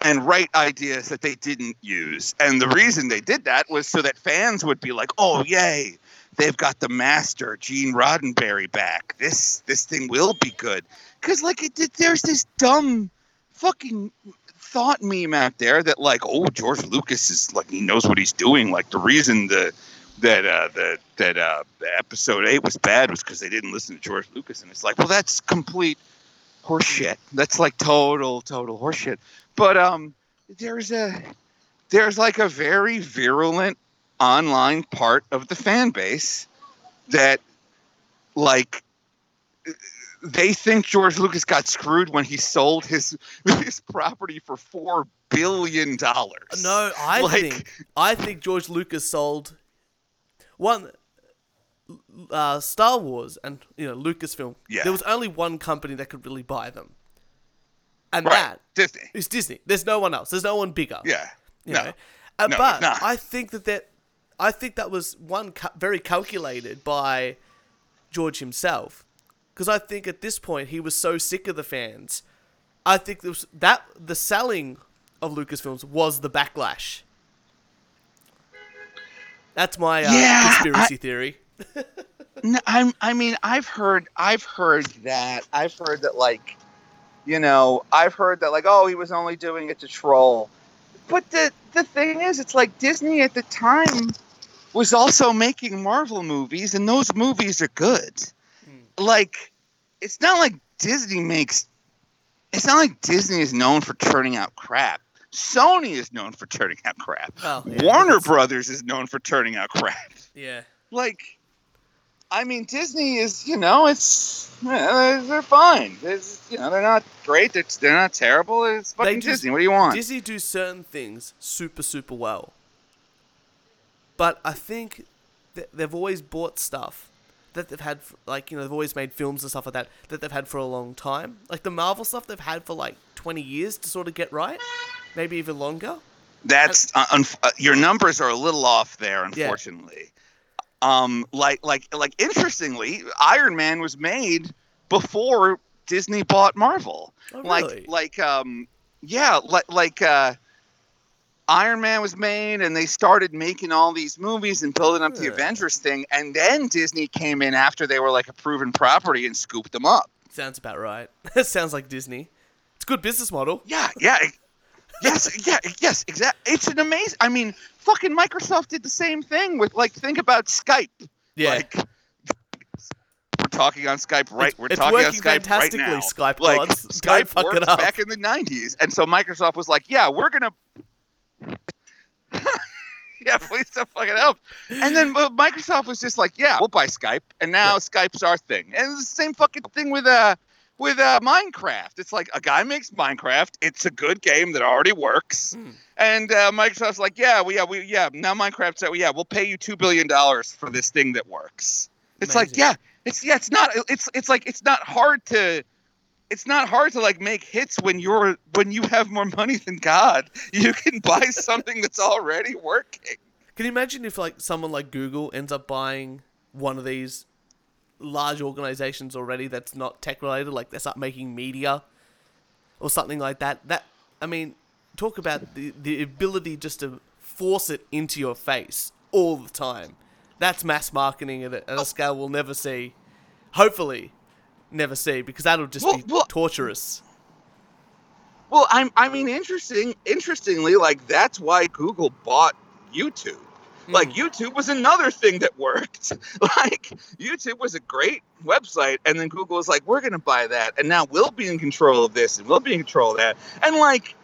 and write ideas that they didn't use. And the reason they did that was so that fans would be like, "Oh, yay! They've got the master, Gene Roddenberry, back. This this thing will be good." Because like it, there's this dumb fucking thought meme out there that like, "Oh, George Lucas is like he knows what he's doing." Like the reason the that uh, that that uh, episode eight was bad was because they didn't listen to George Lucas, and it's like, well, that's complete horseshit. That's like total total horseshit. But um, there's a there's like a very virulent online part of the fan base that like they think George Lucas got screwed when he sold his his property for four billion dollars. No, I Like- think I think George Lucas sold one uh, Star Wars and you know Lucasfilm. Yeah. There was only one company that could really buy them, and Right, that Disney. is Disney. There's no one else. There's no one bigger. Yeah. you no. know. Uh, No, but nah. I think that that I think that was one ca- very calculated by George himself, because I think at this point he was so sick of the fans. I think was, that the selling of Lucasfilms was the backlash. That's my uh, Yeah, conspiracy theory. No, I'm. I mean, I've heard. I've heard that. I've heard that. Like, you know, I've heard that. Like, oh, he was only doing it to troll. But the the thing is, it's like Disney at the time was also making Marvel movies, and those movies are good. Like, it's not like Disney makes. It's not like Disney is known for turning out crap. Sony is known for turning out crap. Well, yeah, Warner Brothers is known for turning out crap Yeah. like I mean Disney is you know it's uh, they're fine it's, you know they're not great it's, they're not terrible it's fucking just- Disney what do you want Disney do certain things super super well. But I think they've always bought stuff that they've had like you know they've always made films and stuff like that that they've had for a long time. Like the Marvel stuff they've had for like 20 years to sort of get right. Maybe even longer. that's uh, unf- uh, your numbers are a little off there unfortunately um like like like interestingly Iron Man was made before Disney bought Marvel Oh, like really? like um yeah like like uh Iron Man was made and they started making all these movies and building up the Avengers thing and then Disney came in after they were like a proven property and scooped them up. Sounds about right. That sounds like Disney. It's a good business model. Yeah, yeah. Yes, yeah, yes, exactly. It's an amazing I mean, fucking Microsoft did the same thing with like think about Skype. Yeah. Like we're talking on Skype right. It's- we're it's talking on Skype right now. Skype like gods. Don't Skype worked up. back in the '90s, and so Microsoft was like, "Yeah, we're gonna." yeah, please don't fuck it up. And then Microsoft was just like, "Yeah, we'll buy Skype," and now Skype's our thing. And it's the same fucking thing with uh with uh Minecraft. It's like a guy makes Minecraft. It's a good game that already works. Hmm. And uh, Microsoft's like, yeah, we, yeah, we, yeah. Now Minecraft's, uh, yeah, we'll pay you two billion dollars for this thing that works. It's like, yeah, it's yeah, it's not, it's it's like it's not hard to, it's not hard to like make hits when you're when you have more money than God. You can buy something that's already working. Can you imagine if like someone like Google ends up buying one of these large organizations already that's not tech related, like they start making media or something like that? That I mean, talk about the the ability just to force it into your face all the time. That's mass marketing at a, at a oh. scale we'll never see. Hopefully, never see because that'll just Well- be well- torturous. Well, I'm, I mean, interesting. Interestingly, like that's why Google bought YouTube Like Mm. YouTube was another thing that worked. like YouTube was a great website, and then Google was like, "We're gonna buy that, and now we'll be in control of this, and we'll be in control of that." And like,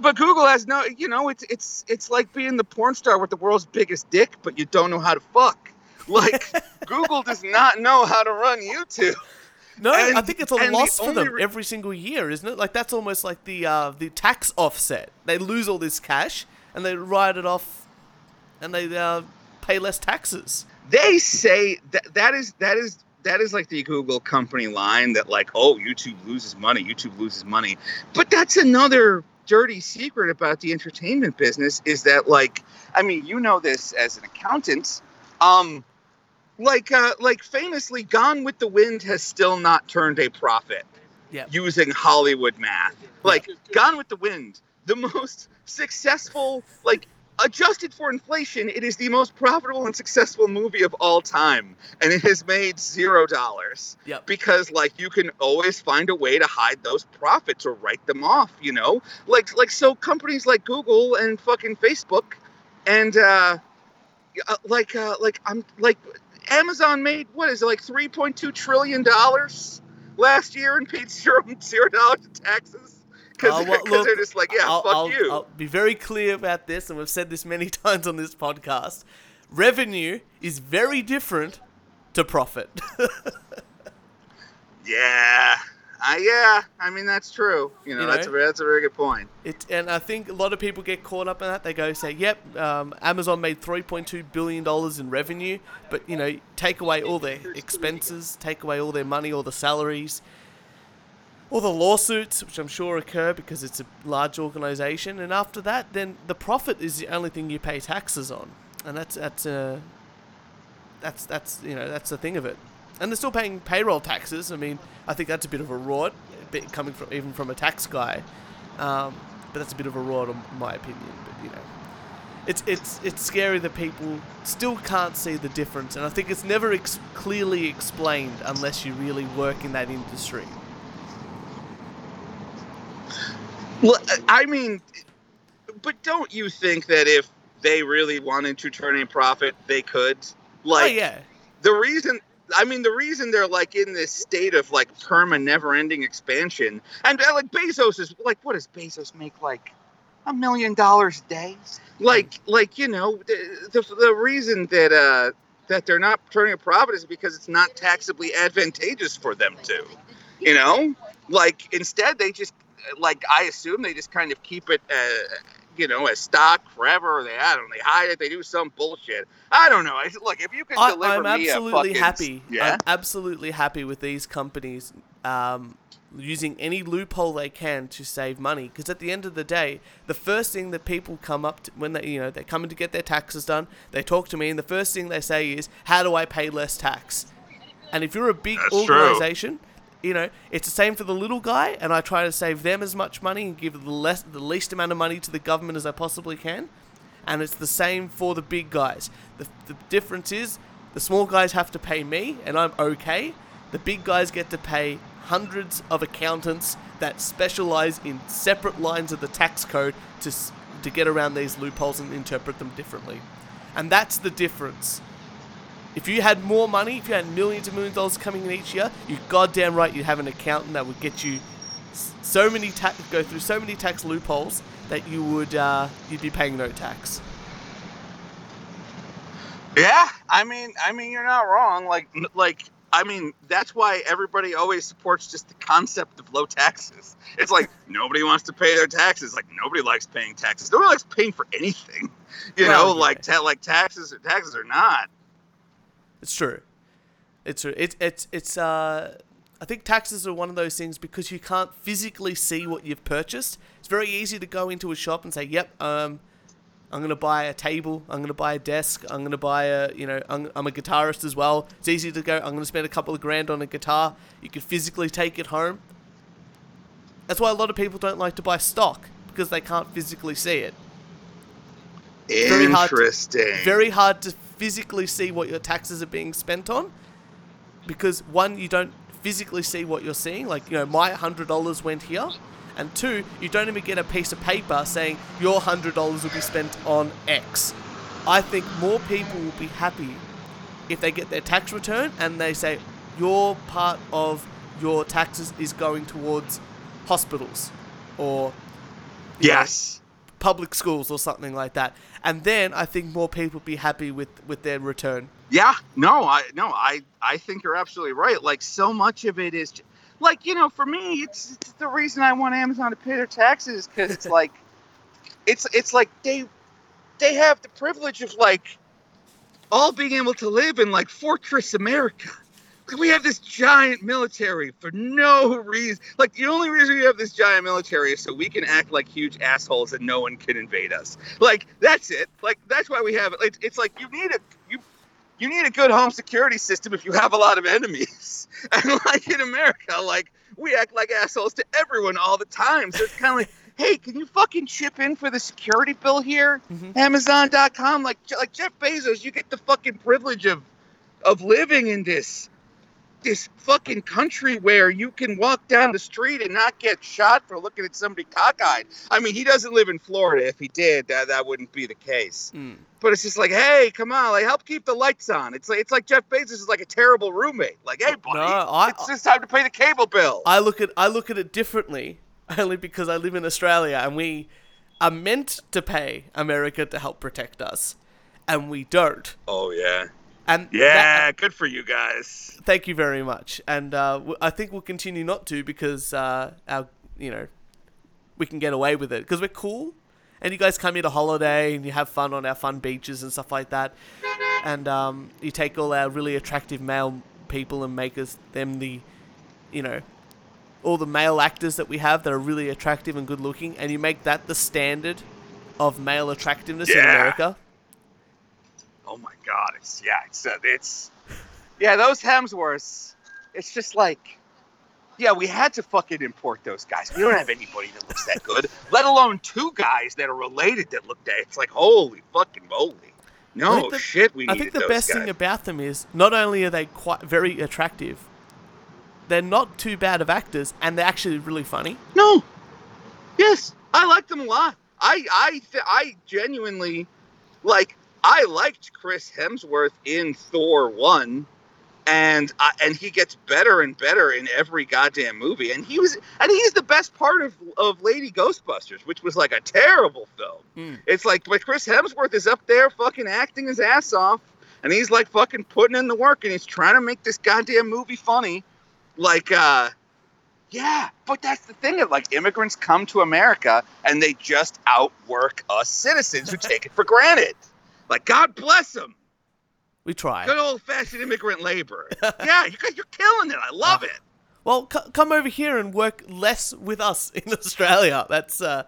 but Google has no, you know, it's it's it's like being the porn star with the world's biggest dick, but you don't know how to fuck. Like Google does not know how to run YouTube. No, I think it's a and the loss for them re- every single year, isn't it? Like that's almost like the uh, the tax offset. They lose all this cash and they write it off, and they uh, pay less taxes. they say that that is that is that is like the Google company line that like oh YouTube loses money YouTube loses money but that's another dirty secret about the entertainment business is that like I mean you know this as an accountant um like uh like famously Gone with the Wind has still not turned a profit Yeah. using Hollywood math like Gone with the Wind the most successful like adjusted for inflation, it is the most profitable and successful movie of all time, and it has made zero dollars. Yep. Because like you can always find a way to hide those profits or write them off, you know? Like like so companies like Google and fucking Facebook and uh uh, like uh like I'm like Amazon made what is it like 3.2 trillion dollars last year and paid zero zero dollars in taxes. Because Uh, well, look, they're just like, yeah, I'll, fuck I'll- you. I'll be very clear about this, and we've said this many times on this podcast. Revenue is very different to profit. Yeah, uh, yeah. I mean that's true. You know, You that's a that's a very good point. It, and I think a lot of people get caught up in that. They go say, "Yep, um, Amazon made 3.2 billion dollars in revenue, but you know, take away all their expenses, take away all their money, all the salaries, all the lawsuits, which I'm sure occur because it's a large organization, and after that, then the profit is the only thing you pay taxes on, and that's that's uh, that's that's you know that's the thing of it." And they're still paying payroll taxes. I mean, I think that's a bit of a rort, a bit coming from even from a tax guy. Um, but that's a bit of a rod, in my opinion. But you know, it's it's it's scary that people still can't see the difference, and I think it's never ex- clearly explained unless you really work in that industry. Well, I mean, but don't you think that if they really wanted to turn a profit, they could? Like, oh yeah, the reason. I mean, the reason they're like in this state of like perma, never-ending expansion, and uh, like Bezos is like, what does Bezos make like a million dollars a day? Like, like you know, the the, the reason that uh that they're not turning a profit is because it's not taxably advantageous for them to, you know, like instead they just like I assume they just kind of keep it. Uh, you know, as stock forever, they I don't know, they hide it, they do some bullshit. I don't know. I look if you can I, deliver I'm me a absolutely fucking- happy. Yeah, I'm absolutely happy with these companies um, using any loophole they can to save money. Because at the end of the day, the first thing that people come up to when they, you know, they're coming to get their taxes done, they talk to me, and the first thing they say is, "How do I pay less tax?" And if you're a big That's true. You know, it's the same for the little guy, and I try to save them as much money and give the less, the least amount of money to the government as I possibly can. And it's the same for the big guys. The, the difference is the small guys have to pay me, and I'm okay. The big guys get to pay hundreds of accountants that specialize in separate lines of the tax code to, to get around these loopholes and interpret them differently. And that's the difference. If you had more money, if you had millions and millions of dollars coming in each year, you goddamn right you'd have an accountant that would get you so many tax, go through so many tax loopholes that you would uh, you'd be paying no tax. yeah. I mean, I mean, you're not wrong. Like, like. I mean, that's why everybody always supports just the concept of low taxes. It's like nobody wants to pay their taxes. Like nobody likes paying taxes. Nobody likes paying for anything. You know, yeah. like ta- like taxes. Or taxes are not. It's true. It's true. It's it's it's uh I think taxes are one of those things because you can't physically see what you've purchased. It's very easy to go into a shop and say, "Yep, um I'm going to buy a table, I'm going to buy a desk, I'm going to buy a, you know, I'm, I'm a guitarist as well. It's easy to go, I'm going to spend a couple of grand on a guitar. You can physically take it home. That's why a lot of people don't like to buy stock because they can't physically see it. very hard to- Interesting. very hard to physically see what your taxes are being spent on because one you don't physically see what you're seeing. Like you know my $100 went here. And two you don't even get a piece of paper saying your $100 will be spent on x. I think more people will be happy if they get their tax return and they say your part of your taxes is going towards hospitals or Yes. Public schools or something like that. And then I think more people will be happy with, with their return. Yeah, no, I no, I I think you're absolutely right. Like so much of it is, like you know, for me, it's, it's the reason I want Amazon to pay their taxes because it's like, it's it's like they they have the privilege of like all being able to live in like Fortress America. We have this giant military for no reason. Like the only reason we have this giant military is so we can act like huge assholes and no one can invade us. Like that's it. Like that's why we have it. It's, it's like you need a you you need a good home security system if you have a lot of enemies. And like in America, like we act like assholes to everyone all the time. So it's kind of like, hey, can you fucking chip in for the security bill here? Mhm. Amazon.com, like like Jeff Bezos, you get the fucking privilege of of living in this this fucking country where you can walk down the street and not get shot for looking at somebody cockeyed. I mean, he doesn't live in Florida. If he did, that that wouldn't be the case. Mm. But it's just like, hey, come on, like help keep the lights on. It's like it's like Jeff Bezos is like a terrible roommate. Like, hey, buddy, No, I- it's just time to pay the cable bill. I look at I look at it differently only because I live in Australia and we are meant to pay America to help protect us, and we don't. oh yeah, And yeah, that- good for you guys. thank you very much. And uh, I think we'll continue not to because uh, our you know we can get away with it because we're cool. And you guys come here to holiday and you have fun on our fun beaches and stuff like that. And um, you take all our really attractive male people and make us them the, you know, all the male actors that we have that are really attractive and good looking, and you make that the standard of male attractiveness in America. Oh my god, it's yeah, it's uh, it's yeah, those Hemsworths. It's just like yeah, we had to fucking import those guys. We don't have anybody that looks that good, let alone two guys that are related that look that. It's like holy fucking moly. No the- shit, we I think the best guys. thing about them is not only are they quite very attractive, they're not too bad of actors, and they're actually really funny. No. Yes, I like them a lot. I I th- I genuinely like I liked Chris Hemsworth in Thor 1 and I and he gets better and better in every goddamn movie and he was and he's the best part of of Lady Ghostbusters, which was like a terrible film. Mm. It's like but Chris Hemsworth is up there fucking acting his ass off and he's like fucking putting in the work and he's trying to make this goddamn movie funny like uh yeah, but that's the thing. Of like immigrants come to America and they just outwork us citizens who take it for granted. Like God bless them. We try. Good old fashioned immigrant labor. yeah, you guys, you're killing it. I love it. Well, c- come over here and work less with us in Australia. That's uh,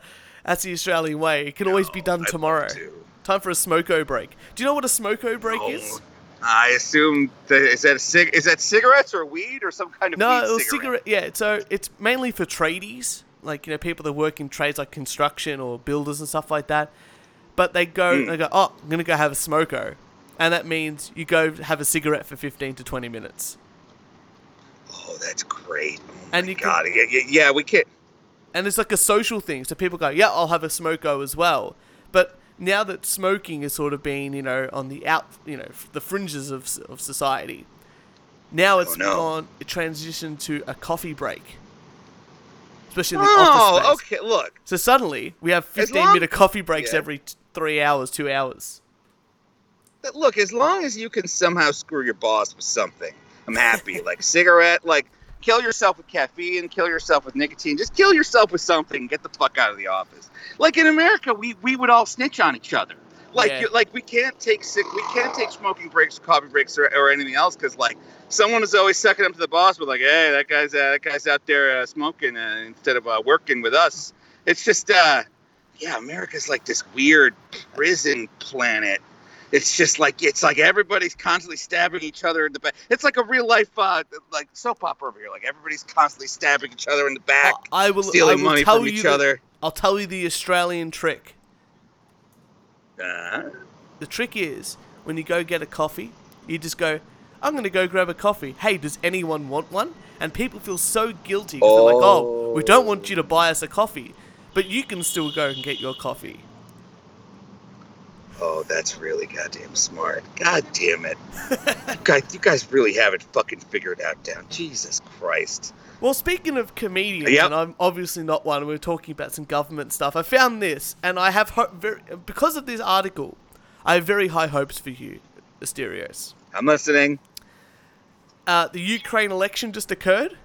that's the Australian way. It can always be done I'd tomorrow. to. Time for a smoko break. Do you know what a smoko break Oh, is? I assume that is that a cig- is that cigarettes or weed or some kind of No, weed it was cigarette? cigarette. Yeah, so it's mainly for tradies, like you know people that work in trades like construction or builders and stuff like that. But they go, Mm. they go, oh, I'm gonna go have a smoko, and that means you go have a cigarette for 15 to 20 minutes. Oh, that's great. Oh And you can- God. Yeah, yeah, we can't. and it's like a social thing. So people go, yeah, I'll have a smoko as well. But now that smoking is sort of been, you know, on the out, you know, the fringes of, of society, now it's Oh, no. gone, it transitioned to a coffee break, especially in the office Oh, space. okay. Look, So suddenly we have 15 long- minute coffee breaks Yeah. every t- three hours, two hours. But look, as long as you can somehow screw your boss with something, I'm happy. like a cigarette, like kill yourself with caffeine, kill yourself with nicotine, just kill yourself with something, get the fuck out of the office. Like in America, we we would all snitch on each other. Like Yeah. you, like we can't take sick, we can't take smoking breaks, coffee breaks, or, or anything else because like someone is always sucking up to the boss with like, hey, that guy's uh, that guy's out there uh, smoking uh, instead of uh, working with us. It's just uh, yeah, America's like this weird prison planet it's just like it's like everybody's constantly stabbing each other in the back. It's like a real life uh, like soap opera over here. Like everybody's constantly stabbing each other in the back, I will, I stealing will money tell from you each the- other. I'll tell you the Australian trick. Uh, The trick is when you go get a coffee, you just go, I'm going to go grab a coffee. Hey, does anyone want one? And people feel so guilty because they're like, oh, we don't want you to buy us a coffee, but you can still go and get your coffee. Oh, that's really goddamn smart. God damn it. you, guys, you guys really have it fucking figured out down. Jesus Christ. Well, speaking of comedians, Yep. and I'm obviously not one, we are talking about some government stuff. I found this, and I have ho- very because of this article, I have very high hopes for you, Asterios. I'm listening. Uh, the Ukraine election just occurred,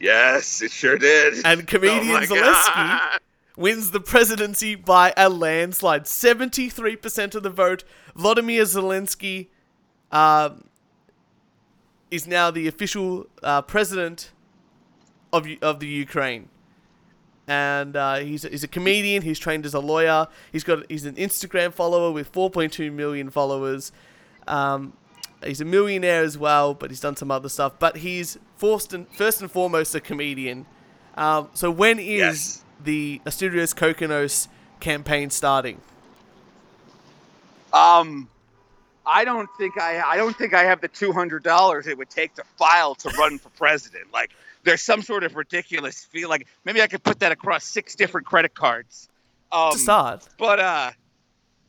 Yes, it sure did. and comedian Oh my Zelensky God. wins the presidency by a landslide, seventy-three percent of the vote. Vladimir Zelensky um, is now the official uh, president of of the Ukraine, and uh, he's a, he's a comedian. He's trained as a lawyer. He's got he's an Instagram follower with 4.2 million followers. Um, he's a millionaire as well, but he's done some other stuff. But he's first and first and foremost a comedian. Um, so when is Yes. the Asterios Kokkinos campaign starting? Um, I don't think I I don't think I have the two hundred dollars it would take to file to run for president. Like there's some sort of ridiculous feel. Like maybe I could put that across six different credit cards. Um, to start. but uh,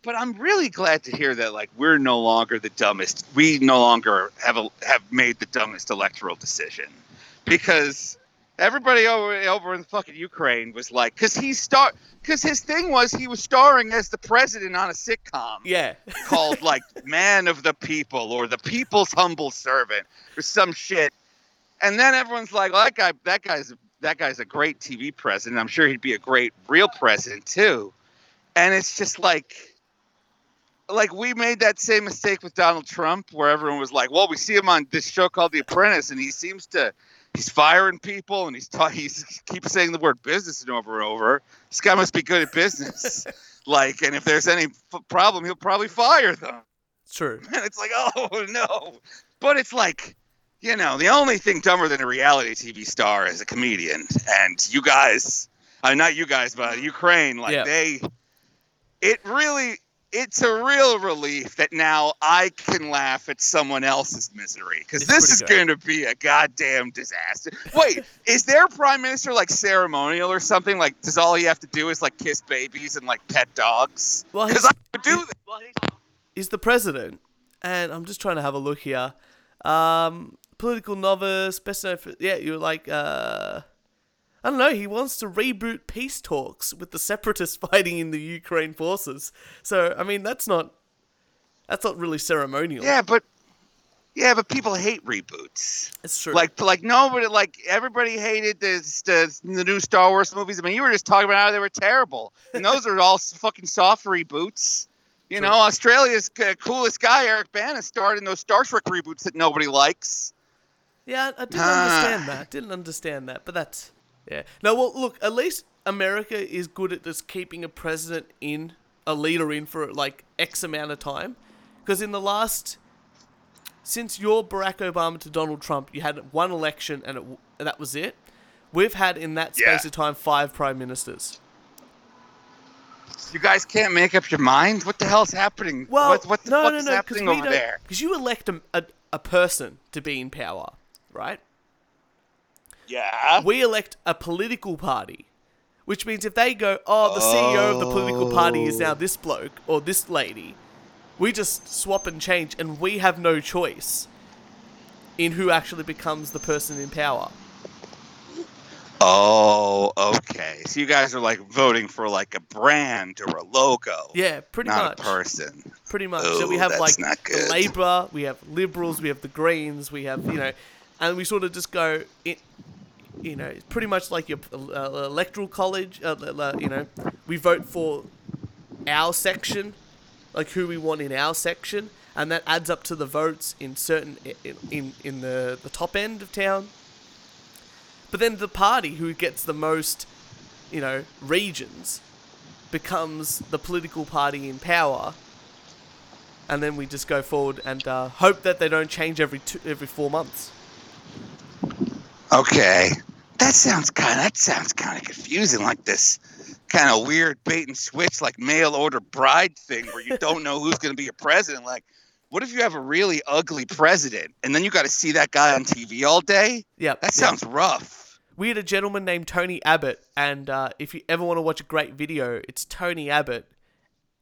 but I'm really glad to hear that like we're no longer the dumbest. We no longer have a, have made the dumbest electoral decision because everybody over over in fucking Ukraine was like, because he star, because his thing was he was starring as the president on a sitcom Yeah. called like Man of the People or the People's Humble Servant or some shit. And then everyone's like, well, that guy, that guy's that guy's a great TV president. I'm sure he'd be a great real president too. And it's just like like we made that same mistake with Donald Trump where everyone was like, well, we see him on this show called The Apprentice and he seems to he's firing people and he's ta- he's keeps saying the word business and over and over. This guy must be good at business. like, and if there's any f- problem, he'll probably fire them. True. And it's like, oh no. But it's like, you know, the only thing dumber than a reality TV star is a comedian. And you guys, uh, not you guys, but Ukraine, like Yeah. they, it really, it's a real relief that now I can laugh at someone else's misery because this is going to be a goddamn disaster. Wait, is their prime minister like ceremonial or something? Like, does all he have to do is like kiss babies and like pet dogs? Well, Because I would do that. is the president, and I'm just trying to have a look here. Um, political novice, best known for yeah, you're like uh, I don't know. He wants to reboot peace talks with the separatists fighting in the Ukraine forces. So I mean, that's not that's not really ceremonial. Yeah, but yeah, but people hate reboots. it's true. Like, like nobody, like everybody hated this, the the new Star Wars movies. I mean, you were just talking about how they were terrible, and those are all fucking soft reboots. You True. know, Australia's uh, coolest guy, Eric Bana, starred in those Star Trek reboots that nobody likes. Yeah, I didn't understand that. Didn't understand that, but that's yeah. No, well, look, at least America is good at just keeping a president in, a leader in for like X amount of time, because in the last, since your Barack Obama to Donald Trump, you had one election and it, that was it. We've had in that space Yeah. of time five prime ministers. You guys can't make up your mind. What the hell's happening? Well, what, what the no, fuck no, is no, happening over there? Because you elect a, a, a person to be in power, right? Yeah. we elect a political party, which means if they go, oh, the CEO of the political party is now this oh. bloke or this lady, we just swap and change, and we have no choice in who actually becomes the person in power. Oh, okay. So you guys are like voting for like a brand or a logo, Yeah, pretty not much. a person. Pretty much. so we Oh, have like the. Labour, we have Liberals, we have the Greens, we have you know, and we sort of just go, in, you know, it's pretty much like your uh, electoral college. Uh, uh, you know, we vote for our section, like who we want in our section, and that adds up to the votes in certain in in, in the the top end of town. But then the party who gets the most, you know, regions becomes the political party in power, and then we just go forward and uh, hope that they don't change every two, every four months. Okay, that sounds kind. That sounds kind of confusing. Like this kind of weird bait and switch, like mail order bride thing, where you don't know who's going to be your president. Like, what if you have a really ugly president, and then you got to see that guy on TV all day? Yeah, That sounds rough. We had a gentleman named Tony Abbott, and uh, if you ever want to watch a great video, it's Tony Abbott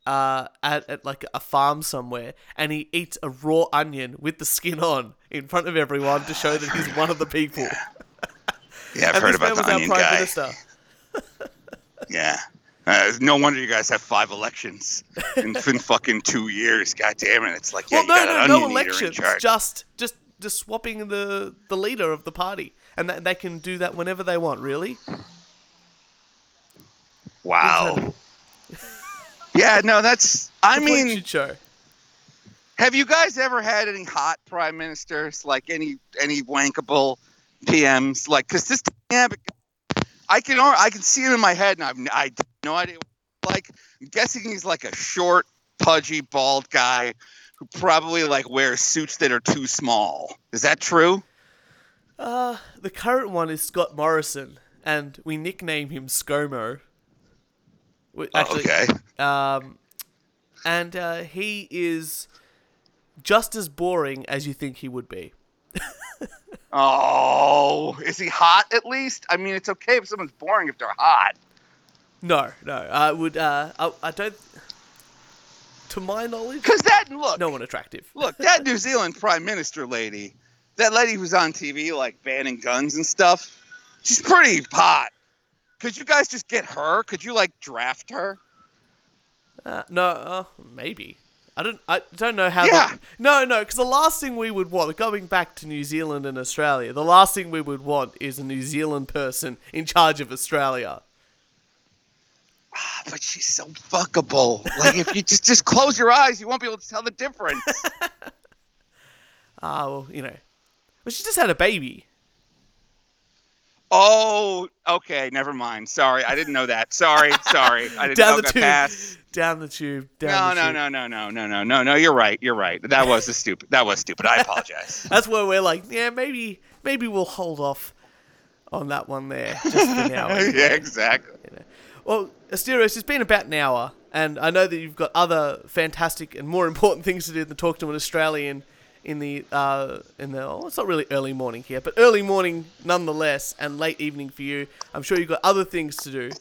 uh, at, at like a farm somewhere, and he eats a raw onion with the skin on in front of everyone to show that he's one of the people. Yeah, I've and heard about the onion guy. Yeah. Uh, no wonder you guys have five elections in, in fucking two years. God damn it! It's like yeah, well, no, got no, no elections. Just, just, just swapping the the leader of the party, and that, they can do that whenever they want. Really? Wow. Yeah, no, that's. I mean, show. have you guys ever had any hot prime ministers, like any any wankable PMs, like? Because this, I can I can see him in my head, and I've I have no idea. Like, I'm guessing he's like a short, pudgy, bald guy who probably like wears suits that are too small. Is that true? Uh, the current one is Scott Morrison, and we nickname him ScoMo. Oh, Actually, okay. um, and uh, he is just as boring as you think he would be. Oh, is he hot at least? I mean, it's okay if someone's boring if they're hot. No, no, I would. Uh, I, I don't. To my knowledge, Because that look, no one attractive. look, that New Zealand Prime Minister lady, that lady who's on TV like banning guns and stuff, she's pretty hot. Could you guys just get her? Could you like draft her? Uh, no, uh, maybe. I don't. I don't know how. Yeah. The, no, no, because the last thing we would want, going back to New Zealand and Australia, the last thing we would want is a New Zealand person in charge of Australia. Ah, but she's so fuckable. Like if you just just close your eyes, you won't be able to tell the difference. Ah, well, you know. Well, she just had a baby. Oh, okay, never mind. Sorry, I didn't know that. Sorry, sorry, I didn't Down know the tube. Pass. Down the tube. No, the no, tube. no, no, no, no, no, no, no. You're right. You're right. That was a stupid. That was stupid. I apologize. That's where we're like, yeah, maybe, maybe we'll hold off on that one there just for now. yeah, exactly. Well, Asterios, it's been about an hour, and I know that you've got other fantastic and more important things to do than talk to an Australian in the uh, in the. Oh, it's not really early morning here, but early morning nonetheless, and late evening for you. I'm sure you've got other things to do.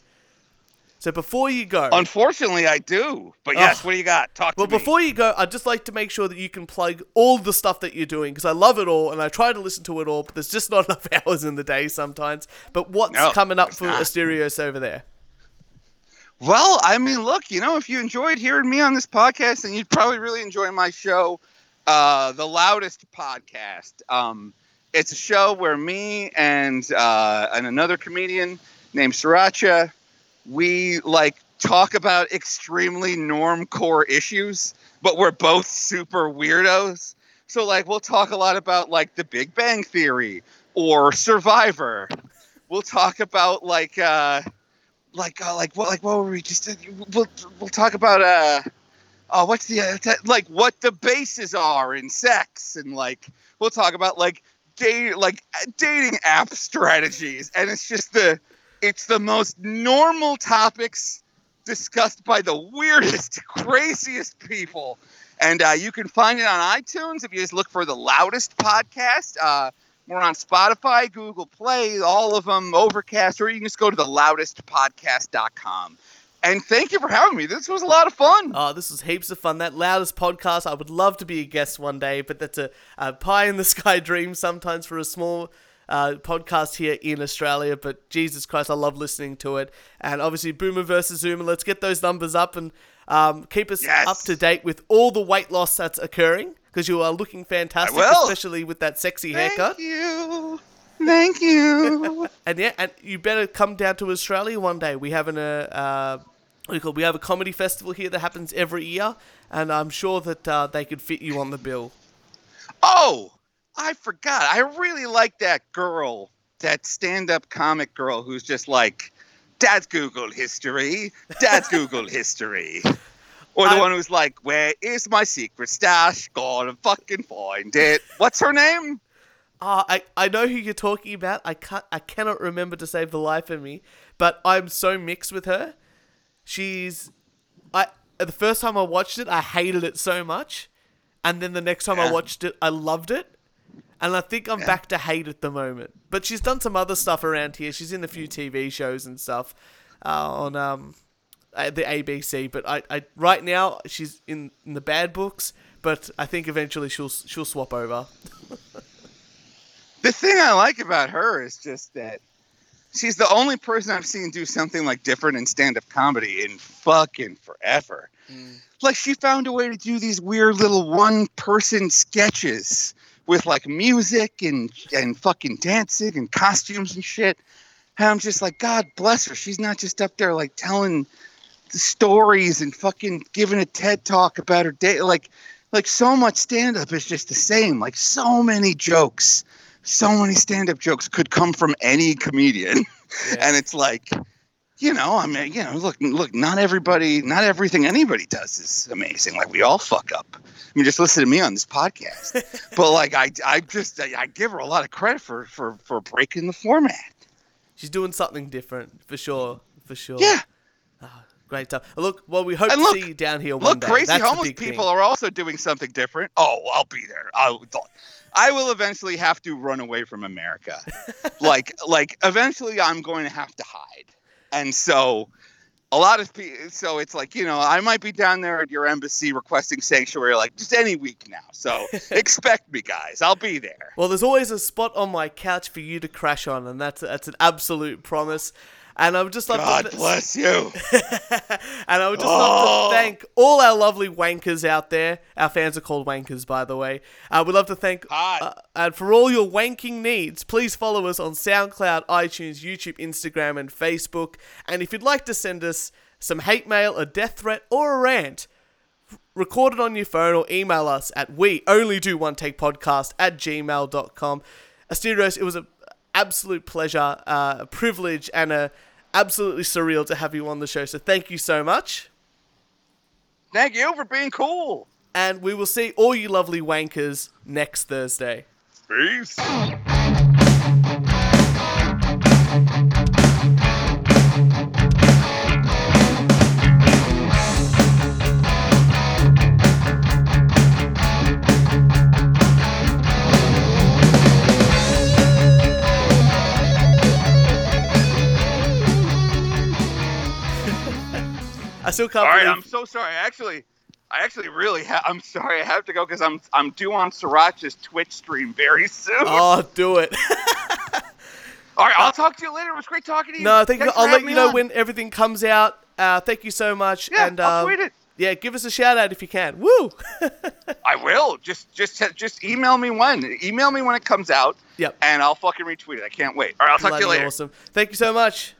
So before you go, Unfortunately, I do. But yes, what do you got? Talk well, to me. before you go, I'd just like to make sure that you can plug all the stuff that you're doing because I love it all and I try to listen to it all, but there's just not enough hours in the day sometimes. But what's No, coming up for not. Asterios over there? Well, I mean, look, you know, if you enjoyed hearing me on this podcast, then you'd probably really enjoy my show, uh, The Loudest Podcast. Um, it's a show where me and uh, and another comedian named Sriracha, we like talk about extremely normcore issues, but we're both super weirdos. So like we'll talk a lot about like the Big Bang Theory or Survivor. We'll talk about like uh like uh, like what like what were we just we'll we'll talk about uh oh what's the uh, like what the bases are in sex and like we'll talk about like date like uh, dating app strategies. And it's just the it's the most normal topics discussed by the weirdest craziest people. And uh, you can find it on iTunes if you just look for the loudest podcast. Uh we're on Spotify, Google Play, all of them, Overcast, or you can just go to the loudestpodcast.com. And thank you for having me. This was a lot of fun. Oh, this was heaps of fun. That loudest podcast. I would love to be a guest one day, but that's a, a pie in the sky dream sometimes for a small uh, podcast here in Australia. But Jesus Christ, I love listening to it. And obviously, Boomer versus Zoomer. Let's get those numbers up and um, keep us Yes. up to date with all the weight loss that's occurring because you are looking fantastic, especially with that sexy haircut. Thank you. Thank you. And yeah, and you better come down to Australia one day. We have an uh, uh what do you call? it? We have a comedy festival here that happens every year, and I'm sure that uh, they could fit you on the bill. oh, I forgot. I really like that girl, that stand up comic girl who's just like, Dad's Google history. Dad's Google history. Or the I- one who's like, Where is my secret stash? Gotta fucking find it. What's her name? Ah, I I know who you're talking about. I can't I cannot remember to save the life of me, but I'm so mixed with her. She's I the first time I watched it, I hated it so much, and then the next time I watched it, I loved it. And I think I'm back to hate at the moment. But she's done some other stuff around here. She's in a few TV shows and stuff uh, on um uh, the ABC. But I, I right now she's in, in the bad books. But I think eventually she'll she'll swap over. The thing I like about her is just that she's the only person I've seen do something like different in stand-up comedy in fucking forever. Hmm. Like she found a way to do these weird little one-person sketches with like music and and fucking dancing and costumes and shit. And I'm just like, God bless her. She's not just up there like telling stories and fucking giving a TED talk about her day. Like, like so much stand-up is just the same. Like so many jokes so many stand-up jokes could come from any comedian. And it's like you know i mean you know look look not everybody not everything anybody does is amazing. Like we all fuck up. I mean just listen to me on this podcast. But like i i just I, I give her a lot of credit for for for breaking the format. She's doing something different for sure. For sure. yeah Great stuff. Look, well, we hope And to look- see you down here one look day. crazy That's homeless people thing. are also doing something different oh i'll be there i I will eventually have to run away from America. like like eventually I'm going to have to hide. And so a lot of people so it's like, you know, I might be down there at your embassy requesting sanctuary like just any week now. So expect me guys. I'll be there. Well, there's always a spot on my couch for you to crash on, and that's that's an absolute promise. And I would just love God to bless you. and I would just love Oh. to thank all our lovely wankers out there. Our fans are called wankers, by the way. Uh, we'd love to thank uh, and for all your wanking needs. Please follow us on SoundCloud, iTunes, YouTube, Instagram, and Facebook. And if you'd like to send us some hate mail, a death threat, or a rant, record it on your phone or email us at we only do one take podcast at gmail.com asterios it was an absolute pleasure uh, a privilege and a absolutely surreal to have you on the show so thank you so much Thank you for being cool. and we will see all you lovely wankers next thursday Peace. I still can't All right, believe I'm so sorry. Actually, I actually really ha- I'm sorry. I have to go because I'm I'm due on Sriracha's Twitch stream very soon. oh do it All right, I'll talk to you later. It was great talking to you. no thank you Thanks for i'll let you know on. when everything comes out uh, thank you so much Yeah, and I'll um, tweet it. yeah give us a shout out if you can woo I will. Just just just email me when. Email me when it comes out. Yep. And I'll fucking retweet it. I can't wait. All right, I'll talk to you later. awesome thank you so much